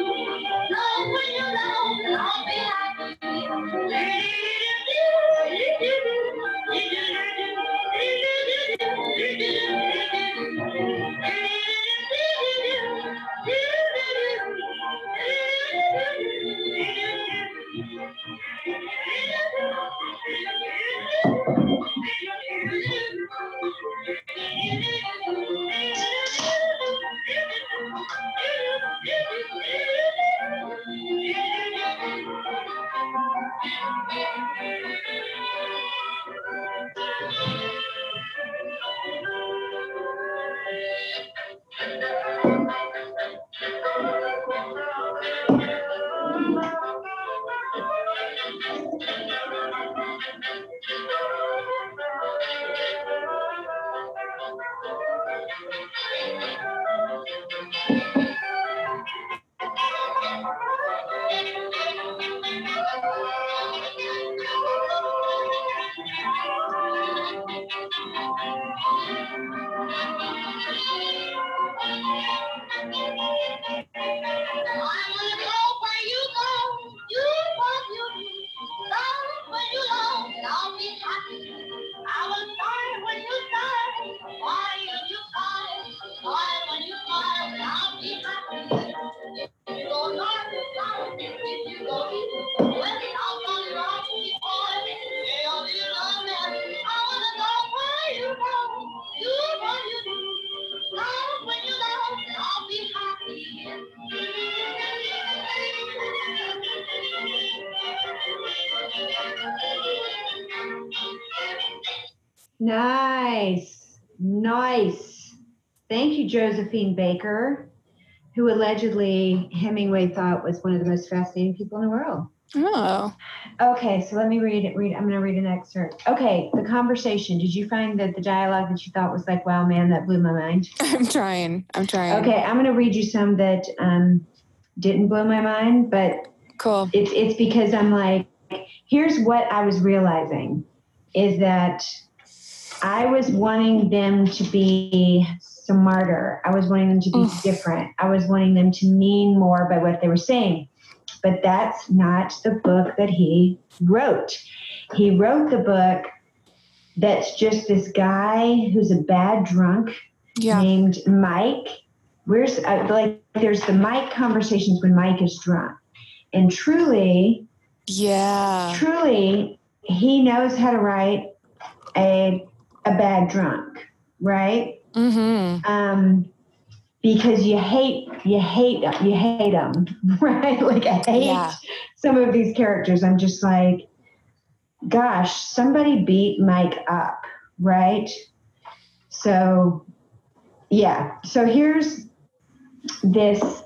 Thank you, Josephine Baker, who allegedly Hemingway thought was one of the most fascinating people in the world. Oh. Okay, so let me read it. Read. I'm going to read an excerpt. Okay, the conversation. Did you find that the dialogue that you thought was like, "Wow, man, that blew my mind"? <laughs> I'm trying. I'm trying. Okay, I'm going to read you some that um, didn't blow my mind, but Cool. it's it's because I'm like, here's what I was realizing is that I was wanting them to be smarter. I was wanting them to be Oof. different. I was wanting them to mean more by what they were saying. But that's not the book that he wrote. He wrote the book that's just this guy who's a bad drunk Yeah. named Mike. Where's uh, like there's the Mike conversations when Mike is drunk, and truly, Yeah. truly, he knows how to write a a bad drunk, right? Mm-hmm. Um, because you hate you hate you hate them, <laughs> right? Like I hate Yeah. some of these characters. I'm just like, gosh, somebody beat Mike up, right? So, yeah. So here's this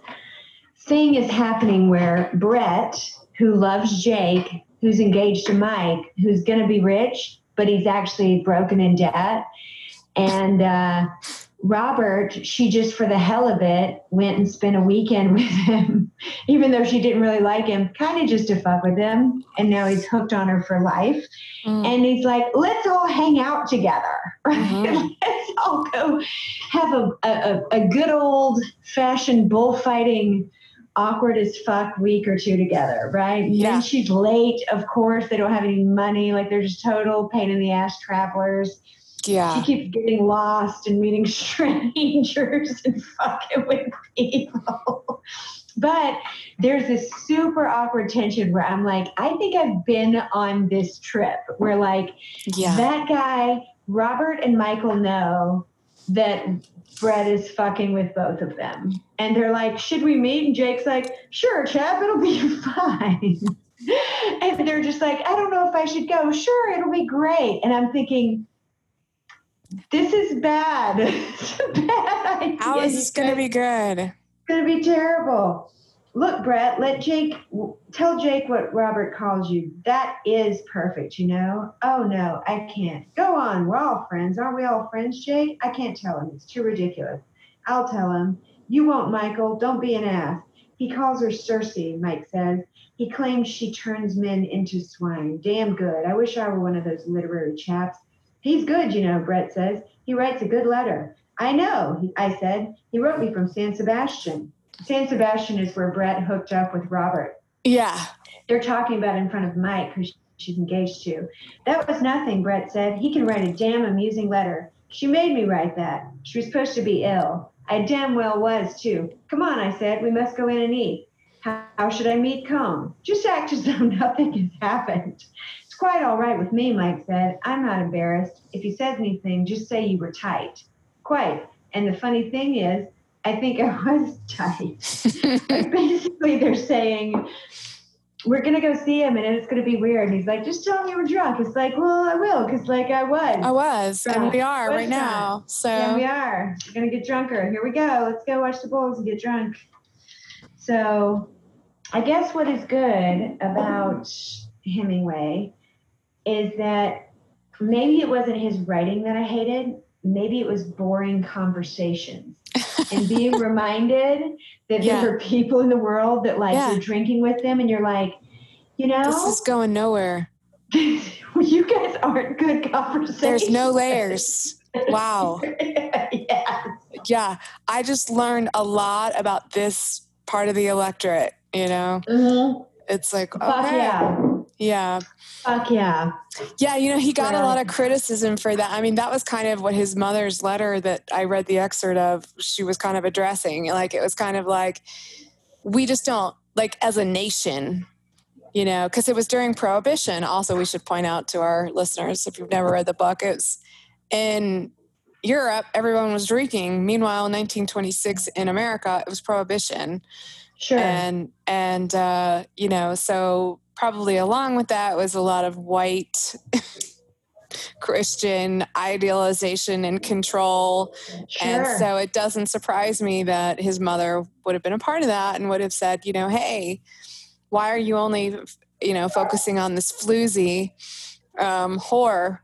thing is happening where Brett, who loves Jake, who's engaged to Mike, who's going to be rich, but he's actually broken in debt, and uh, Robert, she just for the hell of it went and spent a weekend <laughs> with him, even though she didn't really like him, kind of just to fuck with him. And now he's hooked on her for life. Mm. And he's like, let's all hang out together. <laughs> Right? Mhm. let's all go have a, a, a good old fashioned bullfighting, awkward as fuck week or two together. Right. And Yeah. Then she's late. Of course, they don't have any money. Like they're just total pain in the ass travelers. Yeah. She keeps getting lost and meeting <laughs> strangers and fucking with people. But there's this super awkward tension where I'm like, I think I've been on this trip where like Yeah. that guy, Robert and Michael know that Brett is fucking with both of them. And they're like, should we meet? And Jake's like, sure, chap, it'll be <laughs> fine. and they're just like, I don't know if I should go. Sure, it'll be great. And I'm thinking, this is bad. <laughs> it's a bad idea. How is this going to be good? It's gonna be terrible. Look, Brett, let Jake tell Jake what Robert calls you. That is perfect, you know? Oh no, I can't. Go on, we're all friends. Aren't we all friends, Jake? I can't tell him. It's too ridiculous. I'll tell him. You won't, Michael. Don't be an ass. He calls her Circe, Mike says. He claims she turns men into swine. Damn good. I wish I were one of those literary chaps. He's good, you know, Brett says. He writes a good letter. I know, I said. He wrote me from San Sebastian. San Sebastian is where Brett hooked up with Robert. Yeah. They're talking about in front of Mike, who she's engaged to. That was nothing, Brett said. He can write a damn amusing letter. She made me write that. She was supposed to be ill. I damn well was, too. Come on, I said. We must go in and eat. How, how should I meet Cohn? Just act as though <laughs> nothing has happened. Quite all right with me, Mike said. I'm not embarrassed. If he says anything, just say you were tight. Quite. And the funny thing is, I think I <laughs> was tight. <laughs> Like, basically, they're saying, we're going to go see him and it's going to be weird. And he's like, just tell him you were drunk. It's like, well, I will, because, like, I was. I was, and we are right now. So Yeah, we are. We're gonna get drunker. Here we go. Let's go watch the Bulls and get drunk. So, I guess what is good about Hemingway is that maybe it wasn't his writing that I hated. Maybe it was boring conversations <laughs> and being reminded that Yeah. there are people in the world that like Yeah. you're drinking with them and you're like, you know, this is going nowhere. <laughs> you guys aren't good conversations. There's no layers. Wow. <laughs> yes. Yeah. I just learned a lot about this part of the electorate, you know? Mhm. It's like, Fuck okay. yeah. Yeah. Fuck yeah. Yeah, you know, he got a lot of criticism for that. I mean, that was kind of what his mother's letter that I read the excerpt of, she was kind of addressing. Like, it was kind of like, we just don't, like, as a nation, you know, because it was during Prohibition. Also, we should point out to our listeners, if you've never read the book, it was in Europe, everyone was drinking. Meanwhile, in 1926 in America, it was Prohibition Sure. and and uh, you know so probably along with that was a lot of white <laughs> christian idealization and control sure. and so it doesn't surprise me that his mother would have been a part of that and would have said you know hey why are you only you know, focusing on this floozy um, whore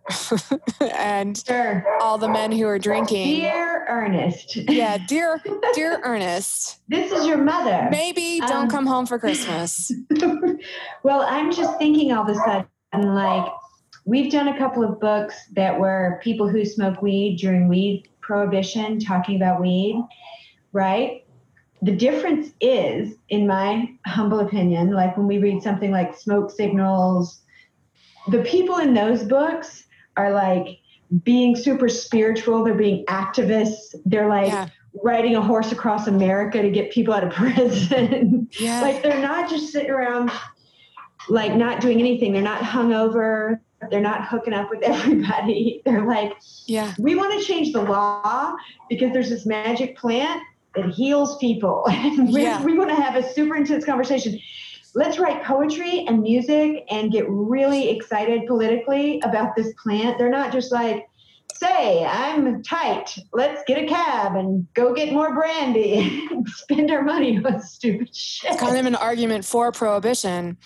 <laughs> and Sure. all the men who are drinking. Dear Ernest. Yeah, dear, <laughs> dear Ernest, This is your mother. maybe don't Um, come home for Christmas. <laughs> well, I'm just thinking all of a sudden, like, we've done a couple of books that were people who smoke weed during weed prohibition talking about weed, right? The difference is, in my humble opinion, like when we read something like Smoke Signals, the people in those books are like being super spiritual, they're being activists, they're like Yeah, riding a horse across America to get people out of <laughs> prison. yeah, like they're not just sitting around like not doing anything. They're not hungover. They're not hooking up with <laughs> everybody. They're like yeah, we want to change the law because there's this magic plant that heals people. <laughs> And we, Yeah. we want to have a super intense conversation let's write poetry and music and get really excited politically about this plant they're not just like say i'm tight let's get a cab and go get more brandy <laughs> and spend our money on stupid shit It's kind of an argument for prohibition.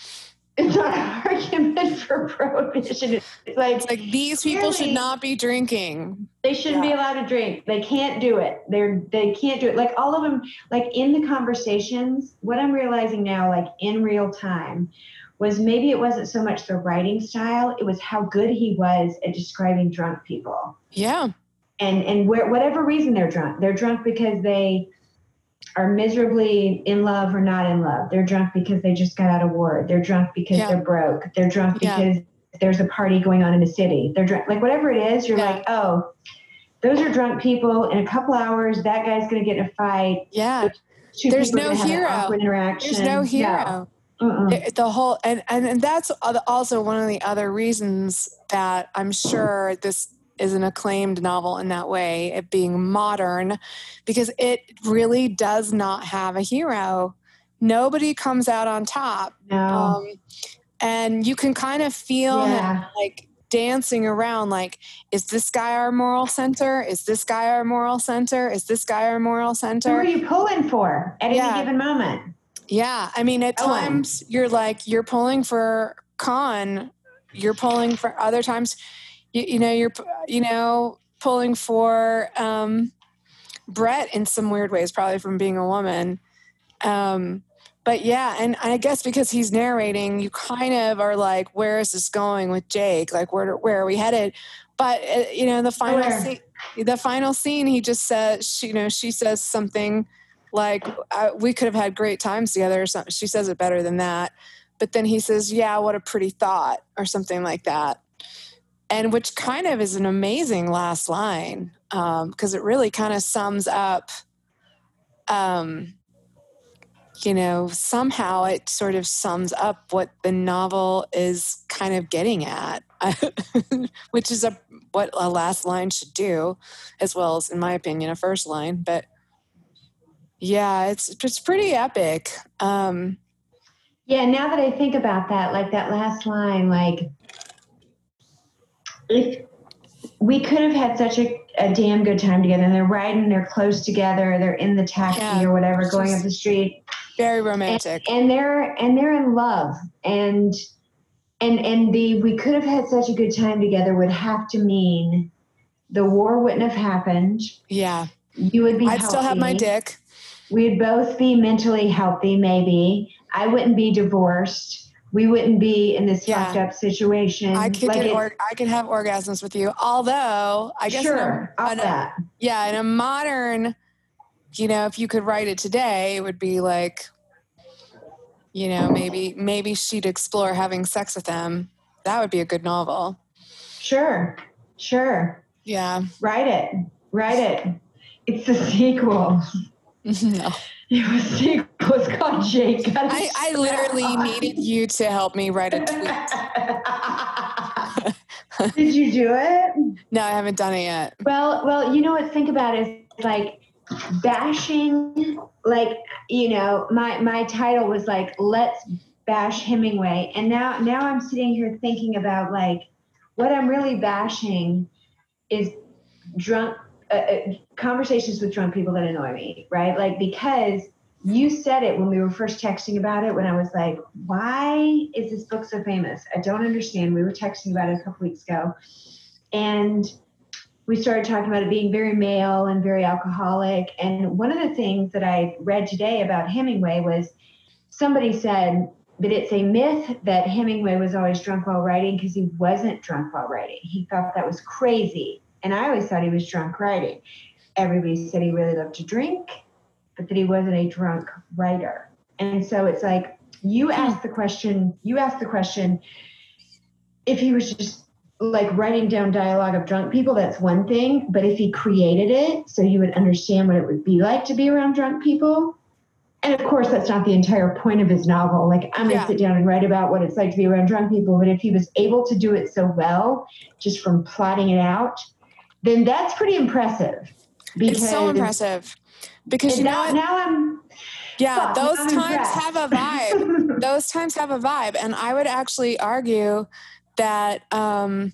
It's not an <laughs> argument for prohibition. It's like, It's like these people should not be drinking. they shouldn't be allowed to drink. They can't do it. They're they can't do it. Like all of them, like in the conversations, what I'm realizing now, like in real time, was maybe it wasn't so much the writing style, it was how good he was at describing drunk people. Yeah, And and where whatever reason they're drunk. They're drunk because they are miserably in love or not in love. They're drunk because they just got out of war. They're drunk because Yeah. they're broke. They're drunk Yeah. because there's a party going on in the city. They're drunk, like whatever it is. You're Yeah. like, oh, those are drunk people. In a couple hours, that guy's going to get in a fight. yeah. There's no have an hero. There's no hero. The whole and, and and that's also one of the other reasons that i'm sure this is an acclaimed novel in that way it being modern because it really does not have a hero nobody comes out on top No. um, and you can kind of feel him like dancing around like is this guy our moral center is this guy our moral center is this guy our moral center? Who are you pulling for at Yeah. any given moment? yeah, I mean, at on. times you're like you're pulling for Cohn, you're pulling for other times, you, you know, you're you know pulling for um, Brett in some weird ways, probably from being a woman. Um, but yeah, and I guess because he's narrating, you kind of are like, where is this going with Jake? Like, where where are we headed? But uh, you know, the final Where? scene, the final scene, he just says, she, you know, she says something like we could have had great times together or something she says it better than that but then he says yeah what a pretty thought or something like that and which kind of is an amazing last line because it really kind of sums up um, you know somehow it sort of sums up what the novel is kind of getting at <laughs> which is a what a last line should do as well as in my opinion a first line but yeah, it's it's pretty epic. Um, Yeah, now that I think about that, like that last line, like if we could have had such a, a damn good time together and they're riding, they're close together, they're in the taxi Yeah, or whatever, going up the street. very romantic. And they're and they're in love. And and and the we could have had such a good time together would have to mean the war wouldn't have happened. yeah, You would be I'd still have my dick. We'd both be mentally healthy, maybe. I wouldn't be divorced. We wouldn't be in this Yeah. fucked up situation. I could Like get it- or, I could have orgasms with you. Although I guess in a- sure, in a- yeah, in a modern, you know, if you could write it today, it would be like, you know, maybe maybe she'd explore having sex with him. That would be a good novel. Sure, sure. Yeah. Write it. Write it. It's the sequel. <laughs> no. It was. It's called Jake. I, I literally <laughs> needed you to help me write a tweet. <laughs> Did you do it? No, I haven't done it yet. Well, well, you know what? Think about it. Is like bashing. Like you know, my my title was like "Let's Bash Hemingway," and now now I'm sitting here thinking about like what I'm really bashing is drunk uh, uh, conversations with drunk people that annoy me, right? Like because you said it when we were first texting about it when I was like, why is this book so famous? I don't understand. We were texting about it a couple weeks ago. And we started talking about it being very male and very alcoholic. And one of the things that I read today about Hemingway was somebody said that it's a myth that Hemingway was always drunk while writing because he wasn't drunk while writing. He thought that was crazy. And I always thought he was drunk writing. Everybody said he really loved to drink but that he wasn't a drunk writer. And so it's like you ask the question, you ask the question, if he was just like writing down dialogue of drunk people, that's one thing. But if he created it so you would understand what it would be like to be around drunk people, and of course that's not the entire point of his novel. Like I'm gonna yeah. sit down and write about what it's like to be around drunk people, but if he was able to do it so well just from plotting it out, then that's pretty impressive. Because it's so impressive because you now, know now I'm yeah those I'm times impressed. have a vibe <laughs> those times have a vibe and i would actually argue that um,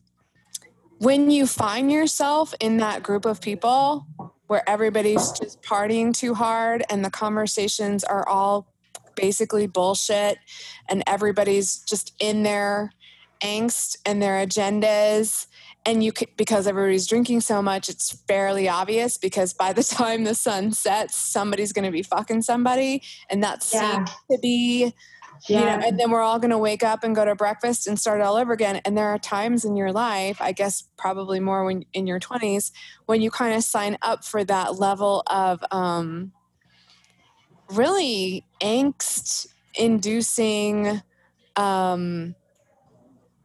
when you find yourself in that group of people where everybody's just partying too hard and the conversations are all basically bullshit and everybody's just in their angst and their agendas and you because everybody's drinking so much it's fairly obvious because by the <laughs> time the sun sets somebody's going to be fucking somebody and that yeah. seems to be yeah. you know and then we're all going to wake up and go to breakfast and start all over again and there are times in your life i guess probably more when in your 20s when you kind of sign up for that level of um, really angst inducing um,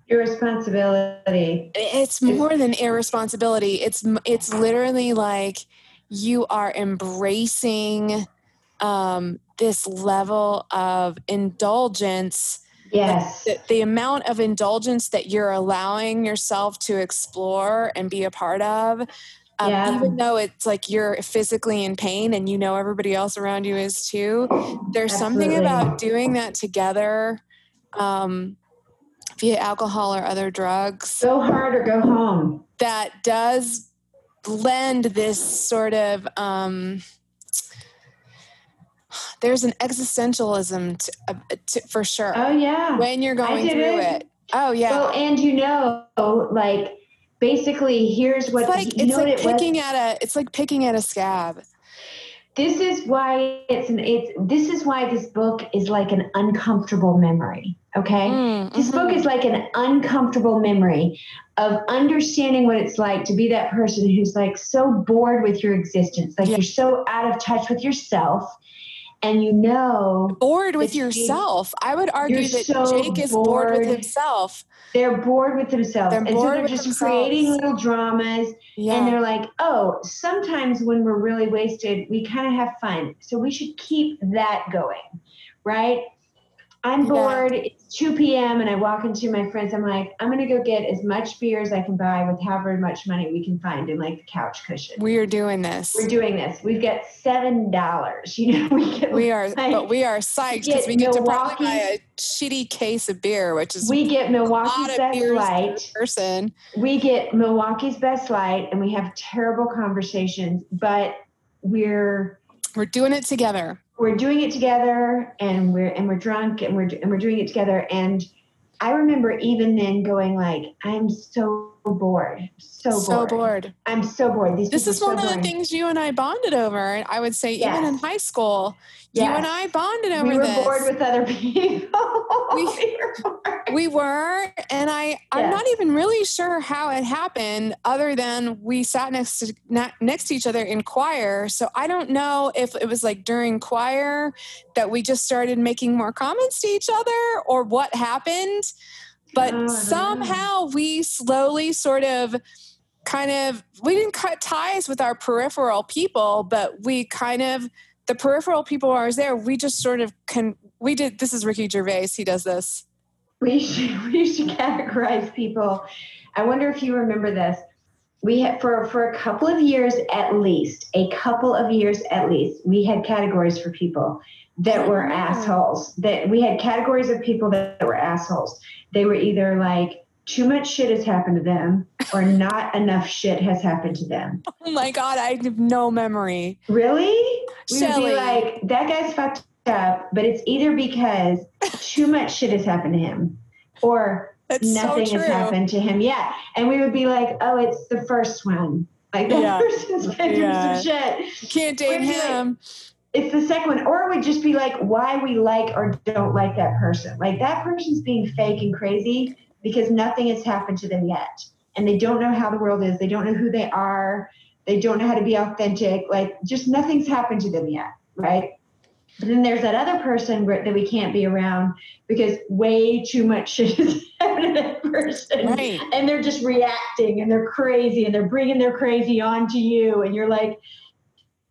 irresponsibility it's more than irresponsibility it's it's literally like you are embracing um, this level of indulgence yes the, the, amount of indulgence that you're allowing yourself to explore and be a part of um, yeah. even though it's like you're physically in pain and you know everybody else around you is too there's Absolutely. something about doing that together um, via alcohol or other drugs. Go hard or go home. That does lend this sort of um, there's an existentialism to, uh, to, for sure. Oh yeah, when you're going through it. Oh yeah. Well, and you know, like basically, here's what it's like. You it's like picking at a. It's like picking at a scab this is why it's an it's this is why this book is like an uncomfortable memory okay mm, this book is mm-hmm. like an uncomfortable memory of understanding what it's like to be that person who's like so bored with your existence like yeah. you're so out of touch with yourself and you know bored with yourself i would argue that so jake is bored. bored with himself they're bored with themselves. They're and so they're just themselves. creating little dramas. Yeah. And they're like, oh, sometimes when we're really wasted, we kind of have fun. So we should keep that going. Right. I'm bored. Yeah. It's 2 p.m. and I walk into my friends. I'm like, I'm going to go get as much beer as I can buy with however much money we can find in like the couch cushion. We are doing this. We're doing this. We've got seven dollars. You know, <laughs> we get. We are, like, but we are psyched because we get, to probably buy a shitty case of beer, which is we get Milwaukee's best light person. We get Milwaukee's best light, and we have terrible conversations, but we're we're doing it together we're doing it together and we're and we're drunk and we're and we're doing it together. And I remember even then going like, I'm so bored, so, bored. so bored. I'm so bored. These this is one so of the things you and I bonded over. I would say yes. even in high school, yes. you and I bonded over this. We were this. bored with other <laughs> people. we, <laughs> we, were we, were and I, yes. I'm not even really sure how it happened, other than we sat next to next to each other in choir. So I don't know if it was like during choir that we just started making more comments to each other, or what happened. But oh, somehow we slowly sort of kind of we didn't cut ties with our peripheral people, but we kind of the peripheral people are there. We just sort of can. We did. This is Ricky Gervais. He does this. We should <laughs> we should categorize people. I wonder if you remember this. We had for for a couple of years at least, a couple of years at least, we had categories for people that were oh. assholes. That we had categories of people that were assholes. They were either like too much shit has happened to them or not enough shit has happened to them. <laughs> Oh my god, I have no memory. Really? we would Shelley. be like, that guy's fucked up, but it's either because too much shit has happened to him or That's nothing so has happened to him yet. And we would be like, oh, it's the first one. Like <laughs> that Yeah. person's been through Yeah. some shit. Can't date We'd be like- him. It's the second one. Or it would just be like why we like or don't like that person. Like that person's being fake and crazy because nothing has happened to them yet. And they don't know how the world is. They don't know who they are. They don't know how to be authentic. Like just nothing's happened to them yet. Right. But then there's that other person where, that we can't be around because way too much <laughs> shit has happened to that person Right. and they're just reacting and they're crazy and they're bringing their crazy onto you and you're like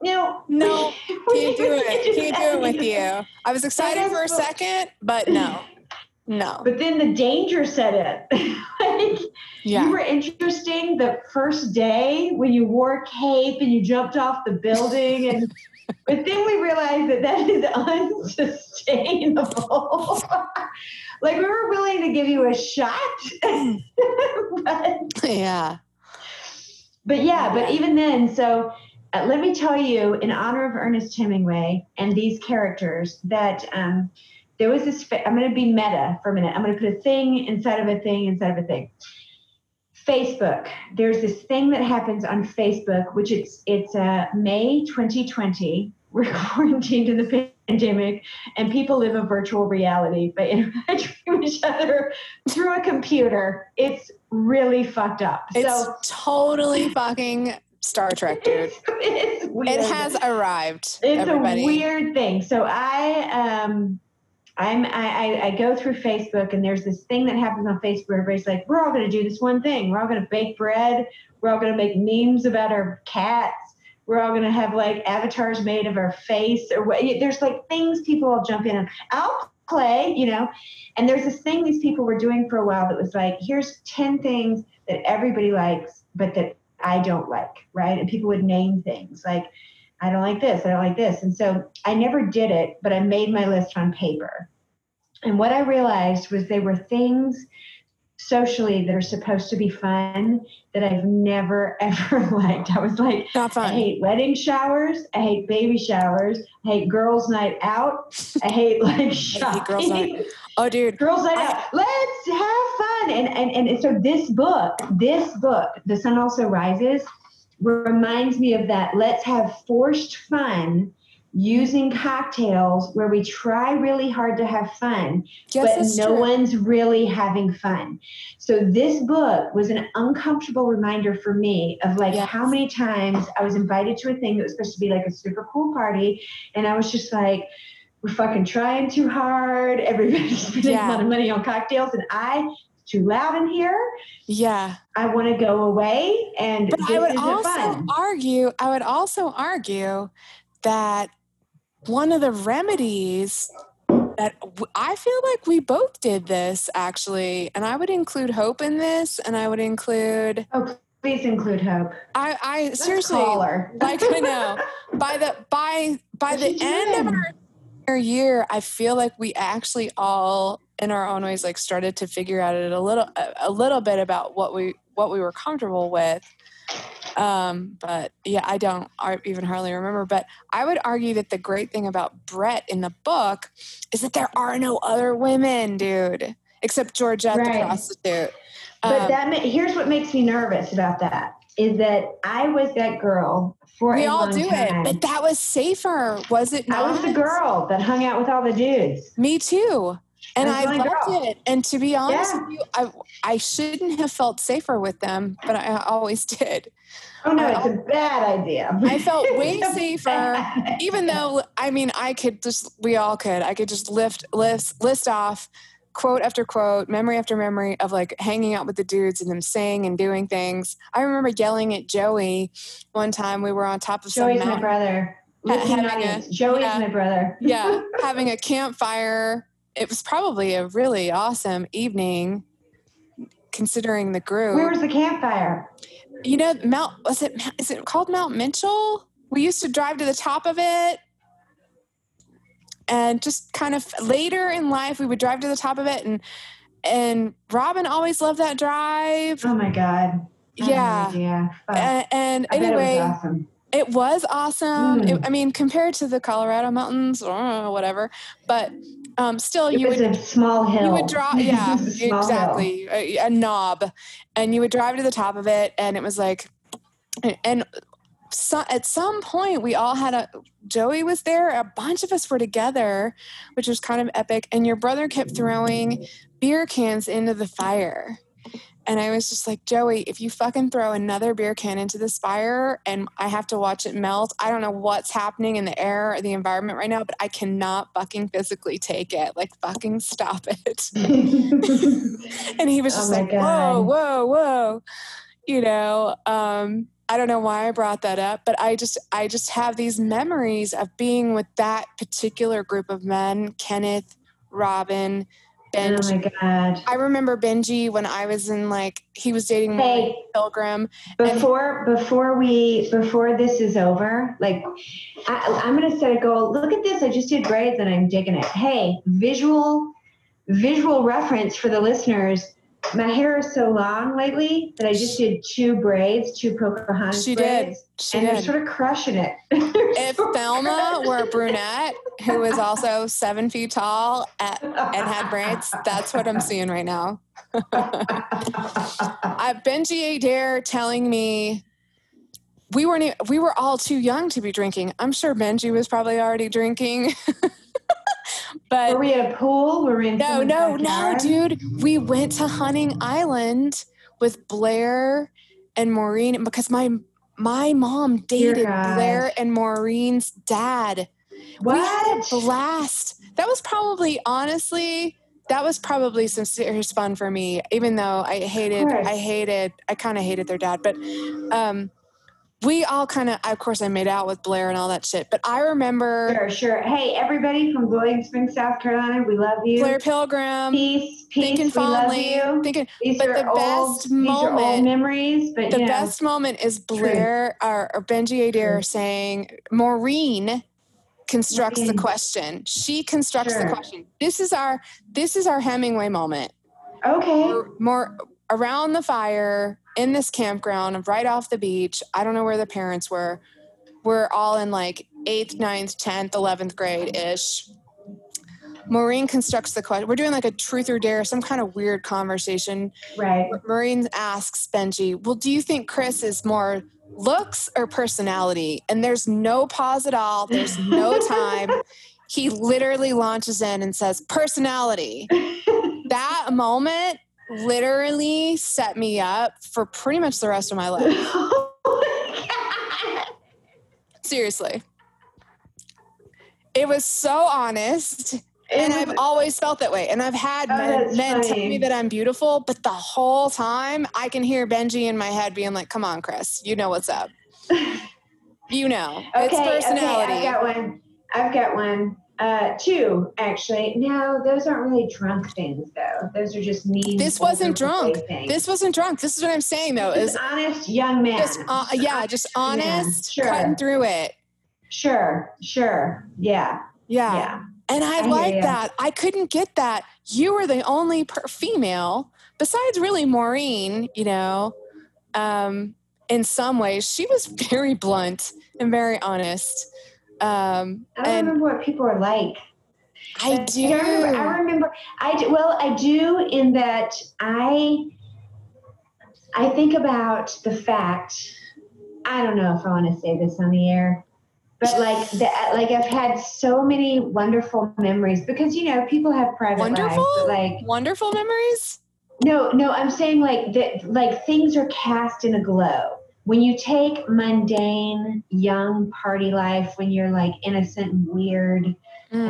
you know No, <laughs> Can't do it. Can't do it with you. I was excited for a second, but no. No. but then the danger set in <laughs> like Yeah. you were interesting the first day when you wore a cape and you jumped off the building and <laughs> but then we realized that that is unsustainable like we were willing to give you a shot but Yeah. But yeah, but even then, so uh, let me tell you, in honor of Ernest Hemingway and these characters, that um, there was this. Fa- I'm going to be meta for a minute. I'm going to put a thing inside of a thing inside of a thing. Facebook. There's this thing that happens on Facebook, which it's it's uh, May 2020. <laughs> We're quarantined in the pandemic, and people live a virtual reality by interacting with <laughs> each other through a computer. It's really fucked up. It's so totally fucking Star Trek, dude. <laughs> It has arrived. It's everybody. a weird thing. So I um I'm I, I go through Facebook and there's this thing that happens on Facebook. where Everybody's like, we're all gonna do this one thing. We're all gonna bake bread. We're all gonna make memes about our cats. We're all gonna have like avatars made of our face or what. There's like things people all jump in and I'll play, you know. And there's this thing these people were doing for a while that was like, here's 10 things that everybody likes, but that I don't like, right? And people would name things like, I don't like this, I don't like this. And so I never did it, but I made my list on paper. And what I realized was they were things socially that are supposed to be fun that I've never <laughs> ever liked. I was like, Not I hate wedding showers. I hate baby showers. I hate girls' night out. I hate like shopping. girls' night- <laughs> Oh, dude. Girls' night out. Let's have fun. And, and and so this book, this book, The Sun Also Rises, reminds me of that. Let's have forced fun using cocktails where we try really hard to have fun Yes, but no true. one's really having fun. So this book was an uncomfortable reminder for me of like Yes. how many times I was invited to a thing that was supposed to be like a super cool party, and I was just like, "We're fucking trying too hard. Everybody's <laughs> spending Yeah. a lot of money on cocktails, and I too loud in here. Yeah. I want to go away, and But I would also fun." argue, I would also argue that one of the remedies that w- I feel like we both did this actually, and I would include hope in this, and I would include Oh, please include hope. I, I Let's seriously like I know <laughs> by the by by What's the end of our year, I feel like we actually all in our own ways like started to figure out it a little a, little bit about what we what we were comfortable with. Um, but yeah, I don't even hardly remember. But I would argue that the great thing about Brett in the book is that there are no other women, dude, except Georgette the prostitute. But Um, that ma- here's what makes me nervous about that is that I was that girl for we a all long do time. it, but that was safer, was it not? I was the girl that hung out with all the dudes. Me too. And I I loved girl. it. And to be honest Yeah. with you, I I shouldn't have felt safer with them, but I always <laughs> did. Oh no, it's a bad idea. I felt <laughs> way safer, even though I mean I could just we all could. I could just lift list list off quote after quote, memory after memory of like hanging out with the dudes and them saying and doing things. I remember yelling at Joey one time we were on top of some Joey's my brother. Ha- having a- Joey's yeah. my brother. <laughs> yeah, having a campfire. It was probably a really awesome evening, considering the group. Where was the campfire? you know, Mount was it? Is it called Mount Mitchell? We used to drive to the top of it, and just kind of later in life, we would drive to the top of it, and and Robin always loved that drive. Oh my god. I had no yeah, idea. And, and I it was anyway, awesome. It was awesome. Mm. It- I mean, compared to the Colorado mountains or whatever, but um, still, It you was would a small hill. you would draw yeah It was a small hill. exactly a, a knob and you would drive to the top of it and it was like and so, at some point we all had a joey was there a bunch of us were together which was kind of epic and your brother kept throwing beer cans into the fire. And i was just like joey if you fucking throw another beer can into this fire and i have to watch it melt i don't know what's happening in the air or the environment right now but i cannot fucking physically take it. Like fucking stop it. <laughs> <laughs> And he was Oh just my like, whoa, whoa, whoa. You know, um, I don't know why I brought that up, but I just I just have these memories of being with that particular group of men, Kenneth, Robin, oh Benji. my god. I remember Benji when I was in like he was dating Hey, Pilgrim. before before we before this is over, like I, I'm gonna set a goal. Look at this. I just did braids and I'm digging it. Hey, visual visual reference for the listeners. My hair is so long lately that I just did two braids, two Pocahontas She did. braids, She and they're sort of crushing it. If Thelma were a brunette who was also seven feet tall at, and had braids, that's what I'm seeing right now. <laughs> I, Benji Adair telling me we weren't we were all too young to be drinking. I'm sure Benji was probably already drinking. <laughs> but Were we at a pool? Were we in no, no, no, dude. We went to Hunting Island with Blair and Maureen because my my mom dated Blair and Maureen's dad. What? We had a blast. That was probably honestly that was probably some serious fun for me, even though I hated. I hated I kind of hated their dad, but um we all kind of of course I made out with Blair and all that shit, but I remember Sure, sure. Hey, everybody from William Springs, South Carolina, we love you. Blair Pilgrim peace, peace. thinking we love you. thinking These but are the old, best are old moment- memories, but the best moment is Blair or, or Benji Adair True. saying Maureen constructs the question. She constructs the question. This is our this is our Hemingway moment. okay. More around the fire in this campground right off the beach. I don't know where the parents were. We're all in like eighth, ninth, tenth, eleventh grade ish. Maureen constructs the question. We're doing like a truth or dare, some kind of weird conversation. Right. Maureen asks Benji, Well, do you think Chris is more looks or personality? And there's no pause at all, there's no <laughs> time. He literally launches in and says, Personality. <laughs> That moment literally set me up for pretty much the rest of my <laughs> life. oh my Seriously. It was so honest. And I've always felt that way. And I've had Oh, men, men tell me that I'm beautiful, but the whole time I can hear Benji in my head being like, come on, Chris, you know what's up. <laughs> You know, it's personality. okay, I've got one. I've got one. Uh, two, actually. No, those aren't really drunk things, though. Those are just mean. This wasn't drunk. this wasn't drunk. This is what I'm saying, though, is honest young man. just, uh, yeah, just honest, sure. cutting through it. Sure, sure. Yeah, Yeah. yeah. And I, I like that. I couldn't get that. You were the only per- female, besides really Maureen, you know, um, in some ways. She was <laughs> very blunt and very honest. Um, I don't and remember what people are like. I But do. I remember, I remember. I do, well, I do in that I. I think about the fact. I don't know if I want to say this on the air, but like that, like I've had so many wonderful memories because you know people have private Wonderful? lives, like Wonderful memories? no, no, I'm saying like that, like things are cast in a glow. When you take mundane young party life, when you're like innocent and weird, and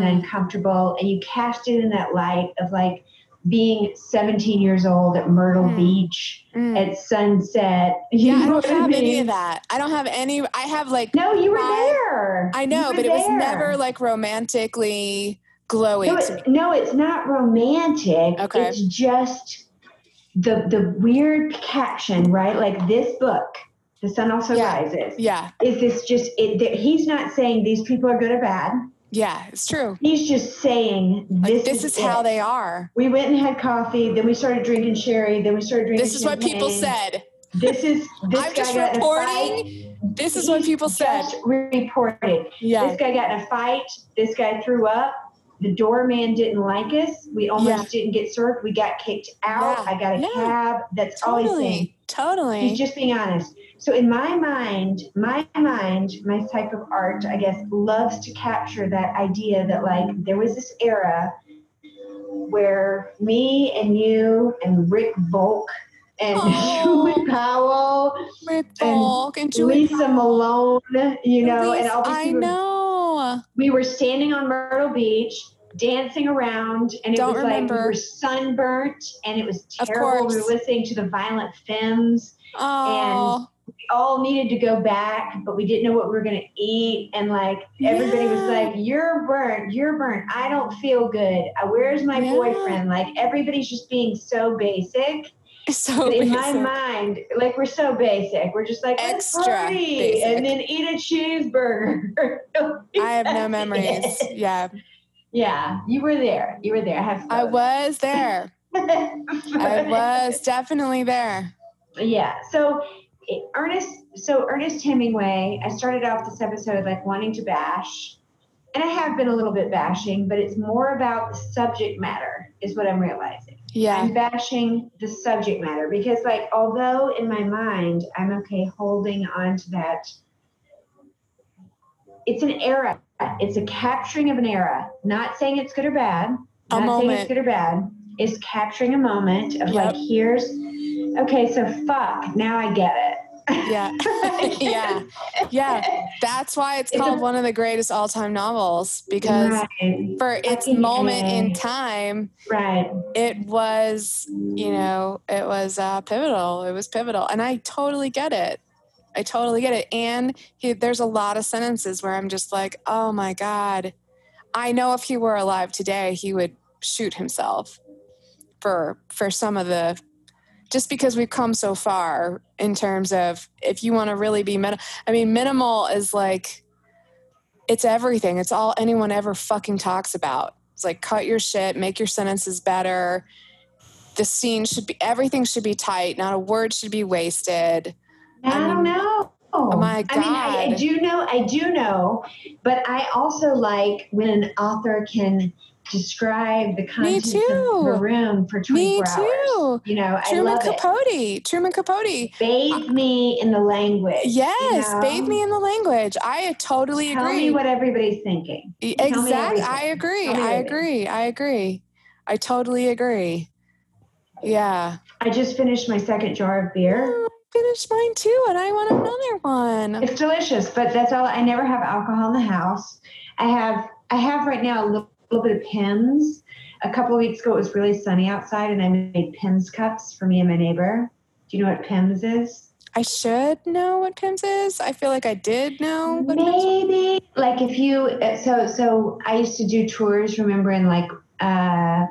Mm. uncomfortable and you cast it in that light of like being 17 years old at Myrtle Mm. Beach Mm. at sunset. <laughs> You Yeah, I don't have any mean? of that. I don't have any. I have like, No, you were I- there. I know, but it was never like romantically glowy No, to it, no, it's not romantic. Okay. It's just the the weird caption, right? Like this book, The Sun Also Yeah. Rises. Yeah, Is this just it? that He's not saying these people are good or bad. yeah, it's true. He's just saying Like, this, this is how they are. We went and had coffee. Then we started drinking sherry. Then we started drinking. This is what people said. This is <laughs> this I'm guy just got in a fight. reporting. This is what people said. just reported. Yeah. This guy got in a fight. This guy threw up. The doorman didn't like us. We almost Yeah. didn't get served. We got kicked out. Yeah. I got a Yeah. cab. That's all he's saying. Totally. Totally. He's just being honest. So in my mind, my mind, my type of art, I guess, loves to capture that idea that like there was this era where me and you and Rick Volk and <laughs> Oh. Julie Powell, Rick and Volk and Julie Lisa Malone, you know, and Lisa, all these I people- know. We were standing on Myrtle Beach dancing around and it Don't was like we were sunburnt and it was terrible. We were listening to the Violent Femmes. and we all needed to go back, but we didn't know what we were going to eat. And like everybody was like, You're burnt, you're burnt. I don't feel good. Where's my Yeah. boyfriend? Like everybody's just being so basic. <laughs> so in my mind, like we're so basic. We're just like, Extra basic. and then eat a cheeseburger. <laughs> I have no memories. it. <laughs> Yeah, Yeah, you were there. You were there. I have. I was there. I I was definitely there. Yeah. So Ernest. So Ernest Hemingway. I started off this episode like wanting to bash, and I have been a little bit bashing, but it's more about the subject matter. Is what I'm realizing. Yeah. I'm bashing the subject matter because, like, although in my mind I'm okay holding on to that, it's an era. It's a capturing of an era. Not saying it's good or bad. A not saying it's good or bad. It's capturing a moment of Yep. like, here's okay, so fuck. Now I get it. Yeah. <laughs> yeah. Yeah. That's why it's called one of the greatest all time novels because right, for its moment in time, right. it was, you know, it was uh, pivotal. It was pivotal. And I totally get it. I totally get it. And he, there's a lot of sentences where I'm just like, oh my God. I know if he were alive today, he would shoot himself for for some of the just because we've come so far in terms of if you want to really be minimal i mean minimal is like it's everything. It's all anyone ever fucking talks about. It's like cut your shit make your sentences better. The scene should be everything should be tight. Not a word should be wasted. I, I don't mean- know. Oh my God. I mean, I, I do know, I do know, but I also like when an author can describe the contents too. of the room for 24 Me hours. You know, I truman love it. capote truman capote Bathe me in the language. you yes know? bathe me in the language i totally Tell agree me what everybody's thinking. Exactly. I agree. I agree. I agree. I totally agree. Yeah. I just finished my second jar of beer. Oh, I finished mine too, and I want another one. It's delicious, but that's all. I never have alcohol in the house. I have I have right now a little, little bit of Pimm's. A couple of weeks ago, it was really sunny outside, and I made Pimm's cups for me and my neighbor. Do you know what Pimm's is? I should know what Pimm's is. I feel like I did know what Maybe like if you uh, so so I used to do tours. Remember in like uh,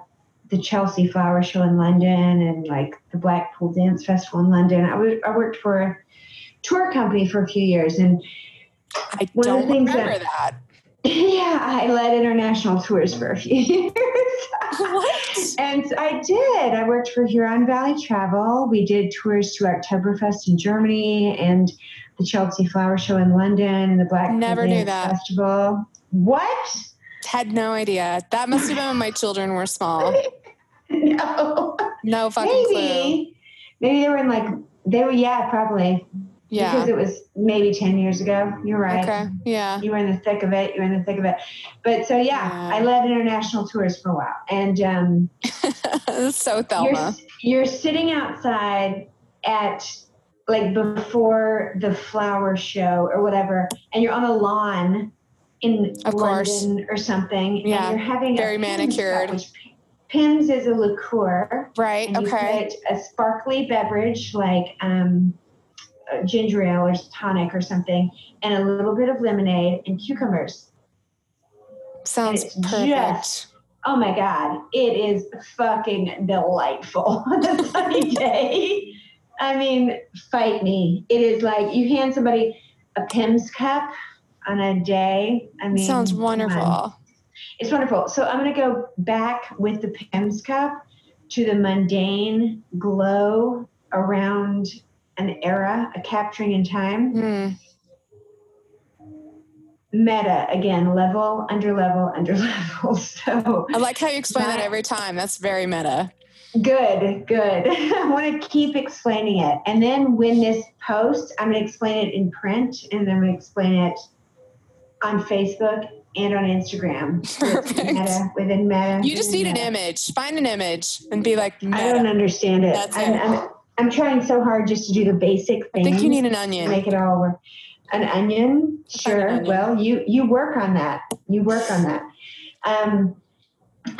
the Chelsea Flower Show in London and like the Blackpool Dance Festival in London. I was I worked for a tour company for a few years, and I one of the don't things remember that- that. Yeah, I led international tours for a few <laughs> years. What? And I did. I worked for Huron Valley Travel. We did tours to Oktoberfest in Germany and the Chelsea Flower Show in London and the Black Never knew Dance that. Festival. What? Had no idea. That must have been when my children were small. <laughs> No. No fucking clue. Maybe. Maybe they were in like they were yeah, probably. Because it was maybe ten years ago. You're right. Okay. Yeah. You were in the thick of it. You were in the thick of it. But so yeah, Yeah. I led international tours for a while. And um <laughs> so you're, Thelma. you're sitting outside at like before the flower show or whatever, and you're on a lawn in Of course. London or something, Yeah, and you're having very manicured. cup, which is a liqueur, Right. Okay. a sparkly beverage like um, Uh, ginger ale or tonic or something, and a little bit of lemonade and cucumbers. Sounds perfect. just- Oh my God, it is fucking delightful <laughs> on a sunny <laughs> day. I mean, fight me. It is like you hand somebody a Pimm's cup on a day. I mean, Sounds wonderful. It's wonderful. So I'm going to go back with the Pimm's cup to the mundane glow around an era, a capturing in time. Mm. Meta again, level under level under <laughs> level. So I like how you explain that every time. That's very meta. good, good. <laughs> I want to keep explaining it, and then when this post, I'm going to explain it in print, and then I'm going to explain it on Facebook and on Instagram. <laughs> Perfect. Meta within Meta. You just need an image. Find an image and be like, I don't understand it. That's I'm, it. I'm, I'm trying so hard just to do the basic I things. think you need an to onion. make it all work. An onion, Find an sure. onion. Well, you you work on that. You work on that. Um,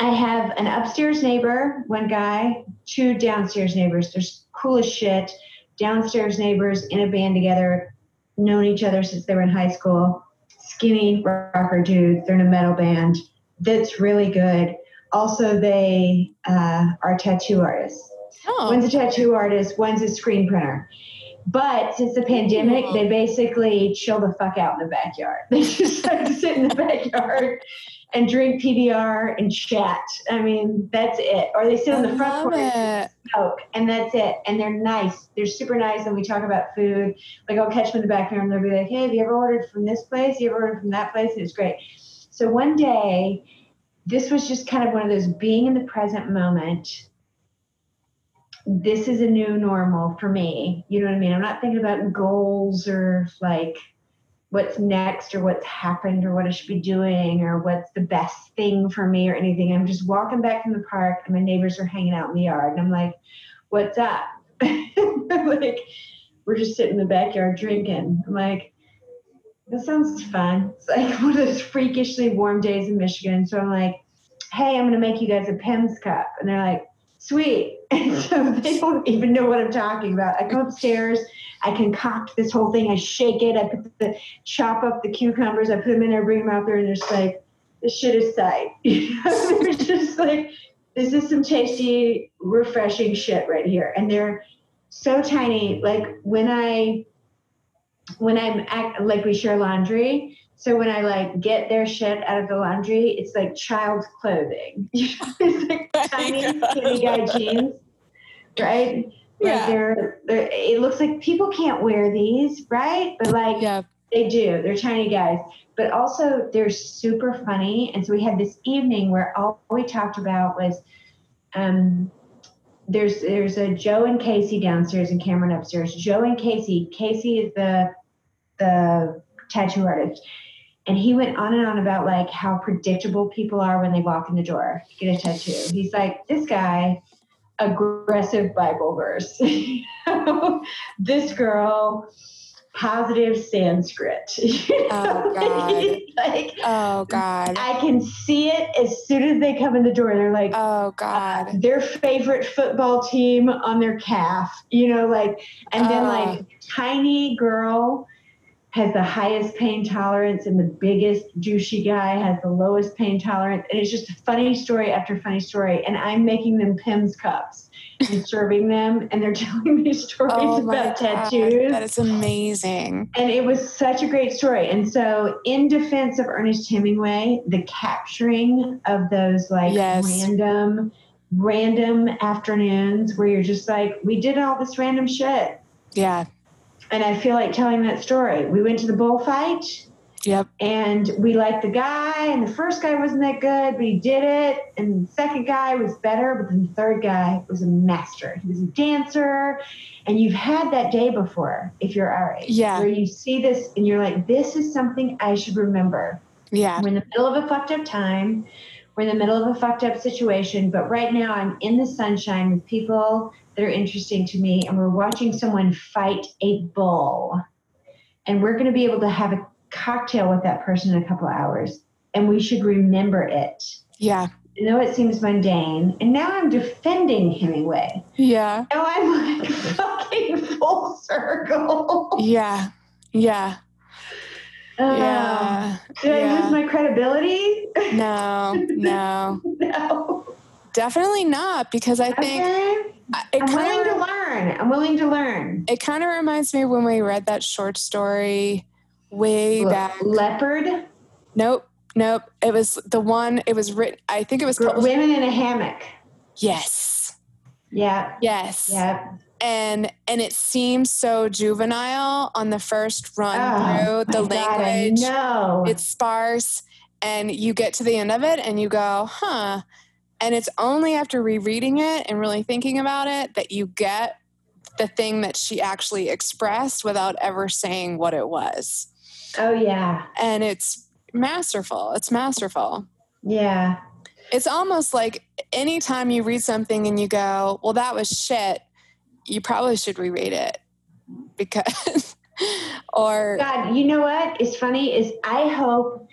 I have an upstairs neighbor, one guy, two downstairs neighbors. They're cool as shit. Downstairs neighbors in a band together, known each other since they were in high school. Skinny rocker dudes. They're in a metal band. That's really good. Also, they uh, are tattoo artists. Oh, One's a tattoo artist, one's a screen printer. But since the pandemic, Cool. they basically chill the fuck out in the backyard. <laughs> They just like sit in the backyard and drink PBR and chat. I mean, that's it. Or they sit on the front porch and smoke, and that's it. And they're nice. They're super nice, and we talk about food. Like I'll catch them in the backyard, and they'll be like, "Hey, have you ever ordered from this place? You ever ordered from that place?" And it's great. So one day, this was just kind of one of those being in the present moment this is a new normal for me. You know what I mean? I'm not thinking about goals or like what's next or what's happened or what I should be doing or what's the best thing for me or anything. I'm just walking back from the park and my neighbors are hanging out in the yard and I'm like, what's up? <laughs> like, we're just sitting in the backyard drinking. I'm like, that sounds fun. It's like <laughs> one of those freakishly warm days in Michigan. So I'm like, hey, I'm going to make you guys a Pimm's cup. And they're like, sweet. <laughs> And so they don't even know what I'm talking about. I come upstairs, I concoct this whole thing, I shake it, I put the chop up the cucumbers, I put them in there, bring them out there, and they're just like, this shit is sight. <laughs> <laughs> they're just like, this is some tasty, refreshing shit right here. And they're so tiny. Like when I when I'm act, like we share laundry. So when I like get their shit out of the laundry, it's like child's clothing. <laughs> it's like <laughs> tiny skinny guy jeans, right? Like Yeah. they're, they're it looks like people can't wear these, right? But like Yeah. they do. They're tiny guys, but also they're super funny. And so we had this evening where all we talked about was um, there's there's a Joe and Casey downstairs and Cameron upstairs. Joe and Casey. Casey is the the tattoo artist. And he went on and on about like how predictable people are when they walk in the door to get a tattoo. He's like, this guy, aggressive Bible verse. <laughs> this girl, positive Sanskrit. <laughs> Oh, God. like Oh God. I can see it as soon as they come in the door. They're like, Oh God. their favorite football team on their calf, you know, like, and then Ah. like tiny girl has the highest pain tolerance and the biggest douchey guy has the lowest pain tolerance. And it's just funny story after funny story. And I'm making them Pimm's cups and <laughs> serving them and they're <laughs> telling me stories Oh about God. tattoos. That is amazing. And it was such a great story. And so, in defense of Ernest Hemingway, the capturing of those like Yes. random, random afternoons where you're just like, we did all this random shit. Yeah. And I feel like telling that story. We went to the bullfight Yep. and we liked the guy, and the first guy wasn't that good, but he did it. And the second guy was better, but then the third guy was a master. He was a dancer. And you've had that day before, if you're our age, Yeah. where you see this and you're like, this is something I should remember. Yeah. We're in the middle of a fucked up time. We're in the middle of a fucked up situation, but right now I'm in the sunshine with people that are interesting to me, and we're watching someone fight a bull. And we're going to be able to have a cocktail with that person in a couple hours, and we should remember it. Yeah. I know it seems mundane, and now I'm defending Hemingway. Yeah. Now I'm like <laughs> fucking full circle. Yeah. Yeah. Uh, Yeah. Did I Yeah. lose my credibility? No. <laughs> No. no. Definitely not because I think Okay. I- it I'm willing to learn. I'm willing to learn. it kind of reminds me when we read that short story way Le- back. Leopard, Nope. Nope. It was the one. It was written. I think it was called women in a hammock. Yes. Yeah, Yes. yeah. and and it seems so juvenile on the first run Oh, through the my God, I language know. it's sparse and you get to the end of it and you go huh and it's only after rereading it and really thinking about it that you get the thing that she actually expressed without ever saying what it was. Oh yeah, and it's masterful. It's masterful. Yeah. it's almost like anytime you read something and you go well that was shit you probably should reread it because <laughs> or God, you know what is funny is I hope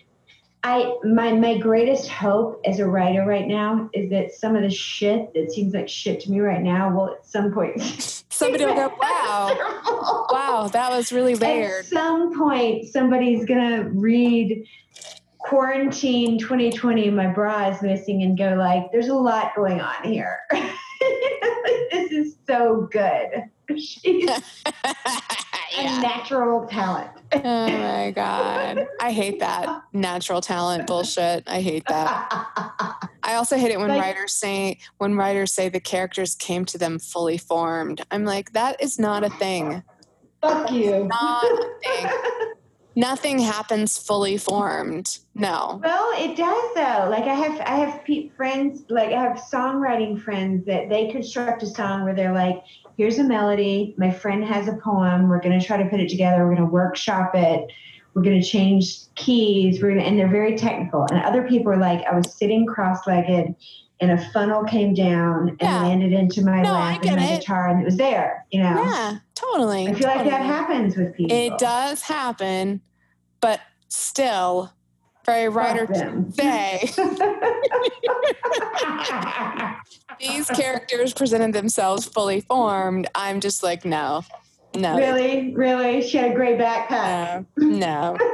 I my my greatest hope as a writer right now is that some of the shit that seems like shit to me right now will at some point <laughs> somebody will go <laughs> wow wow that was really weird. At some point, somebody's gonna read quarantine 2020. My bra is missing, and go like, "There's a lot going on here. <laughs> this is so good. She's a yeah. natural talent." oh my god i hate that <laughs> natural talent bullshit i hate that i also hate it when Like- writers say when writers say the characters came to them fully formed i'm like that is not a thing Fuck you. not a thing <laughs> nothing happens fully formed no Well, it does though. Like I have, I have friends, like I have songwriting friends that they construct a song where they're like, "Here's a melody. My friend has a poem. We're going to try to put it together. We're going to workshop it. We're going to change keys. We're going to," and they're very technical. And other people are like, "I was sitting cross-legged." And a funnel came down and Yeah. landed into my No, lap and my it. guitar, and it was there. You know, yeah totally I feel like that happens with people. It does happen, but still, a writer say these characters presented themselves fully formed, I'm just like, no, no, really, really, she had a gray backpack. no, no. <laughs>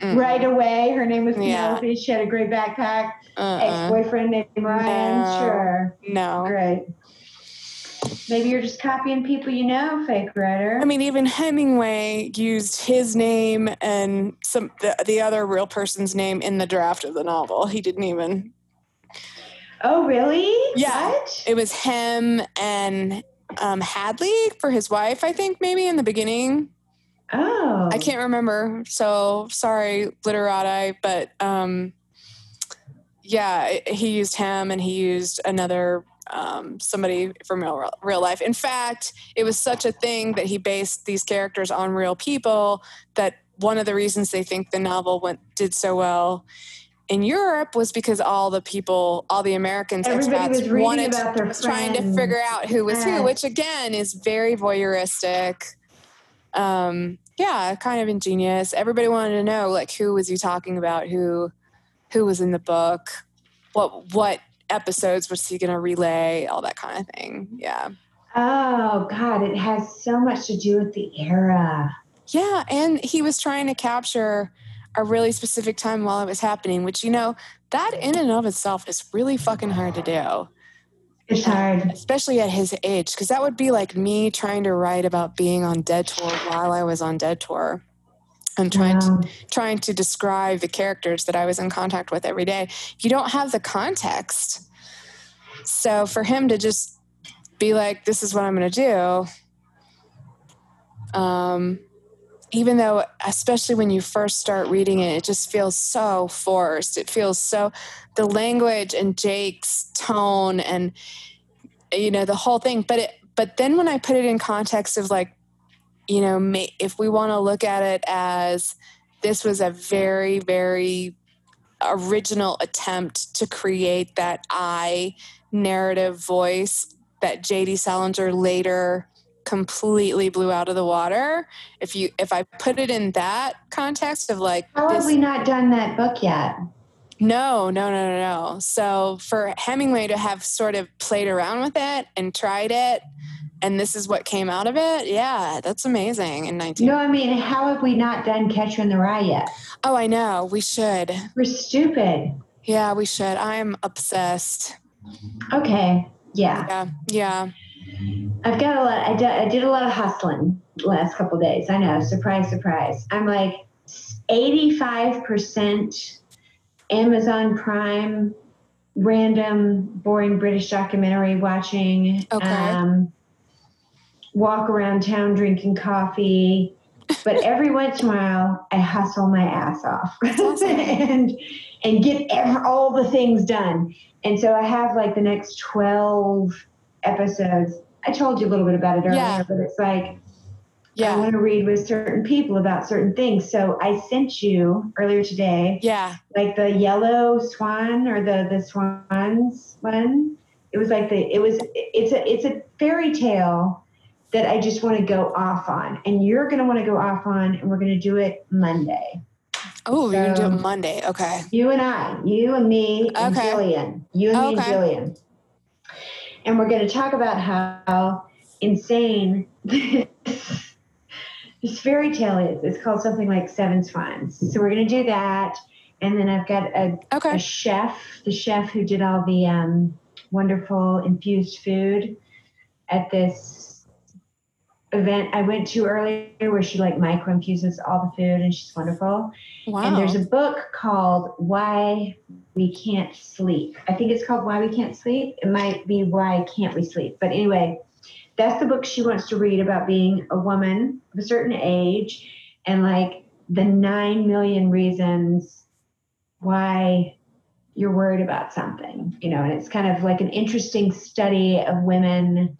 Mm-mm. right away. Her name was Yeah. Penelope. She had a great backpack. Uh-uh. Ex-boyfriend named Ryan. No. Sure. No. Great. Maybe you're just copying people you know, fake writer. I mean, even Hemingway used his name and some the, the other real person's name in the draft of the novel. He didn't even. oh, really? Yeah. What? It was him and um, Hadley for his wife, I think, maybe in the beginning. Oh. I can't remember. So sorry, literati, but um, yeah, he used him and he used another um, somebody from real, real life. In fact, it was such a thing that he based these characters on real people that one of the reasons they think the novel went did so well in Europe was because all the people, all the Americans, Everybody expats wanted their was trying to figure out who was Yeah. who, which again is very voyeuristic. Um, yeah, kind of ingenious. Everybody wanted to know like who was he talking about, who who was in the book, what what episodes was he going to relay, all that kind of thing. Mm-hmm. Yeah. Oh, God. It has so much to do with the era. Yeah, and he was trying to capture a really specific time while it was happening, which you know, that in and of itself is really fucking hard to do. It's uh, hard. especially at his age, because that would be like me trying to write about being on Dead Tour while I was on Dead Tour, and trying Wow. to trying to describe the characters that I was in contact with every day. You don't have the context, so for him to just be like, "This is what I'm going to do," um, even though, especially when you first start reading it, it just feels so forced. It feels so the language and Jake's tone and you know the whole thing but it but then when i put it in context of like you know if we want to look at it as this was a very very original attempt to create that i narrative voice that jd salinger later completely blew out of the water if you if i put it in that context of like How have we not done that book yet? no, no, no, no, no. So for Hemingway to have sort of played around with it and tried it, and this is what came out of it, yeah, that's amazing. In 19. No, I mean, how have we not done Catcher in the Rye yet? Oh, I know. We should. We're stupid. Yeah, we should. I'm obsessed. Okay. Yeah. Yeah, yeah. I've got a lot. I did, I did a lot of hustling the last couple of days. I know. Surprise, surprise. I'm like 85% Amazon Prime, random, boring British documentary watching. Okay. Um, walk around town drinking coffee. But every <laughs> once in a while, I hustle my ass off awesome. <laughs> and and get ev- all the things done. And so I have like the next twelve episodes. I told you a little bit about it earlier, Yeah. but it's like yeah. I want to read with certain people about certain things. So I sent you earlier today, Yeah. like the yellow swan or the the swans one. It was like the it was it's a it's a fairy tale that I just want to go off on, and you're going to want to go off on, and we're going to do it Monday. Oh, you're gonna do it Monday. Okay. You and I, you and me and Okay. Jillian, you and me and Okay. Jillian. And we're going to talk about how insane this, this fairy tale is. It's called something like Seven Swans. So we're going to do that. And then I've got a, Okay. a chef, the chef who did all the um, wonderful infused food at this event I went to earlier where she like micro infuses all the food and she's wonderful. Wow. And there's a book called Why We Can't Sleep. I think it's called Why We Can't Sleep. It might be Why Can't We Sleep. But anyway, that's the book she wants to read about being a woman of a certain age and like the nine million reasons why you're worried about something, you know, and it's kind of like an interesting study of women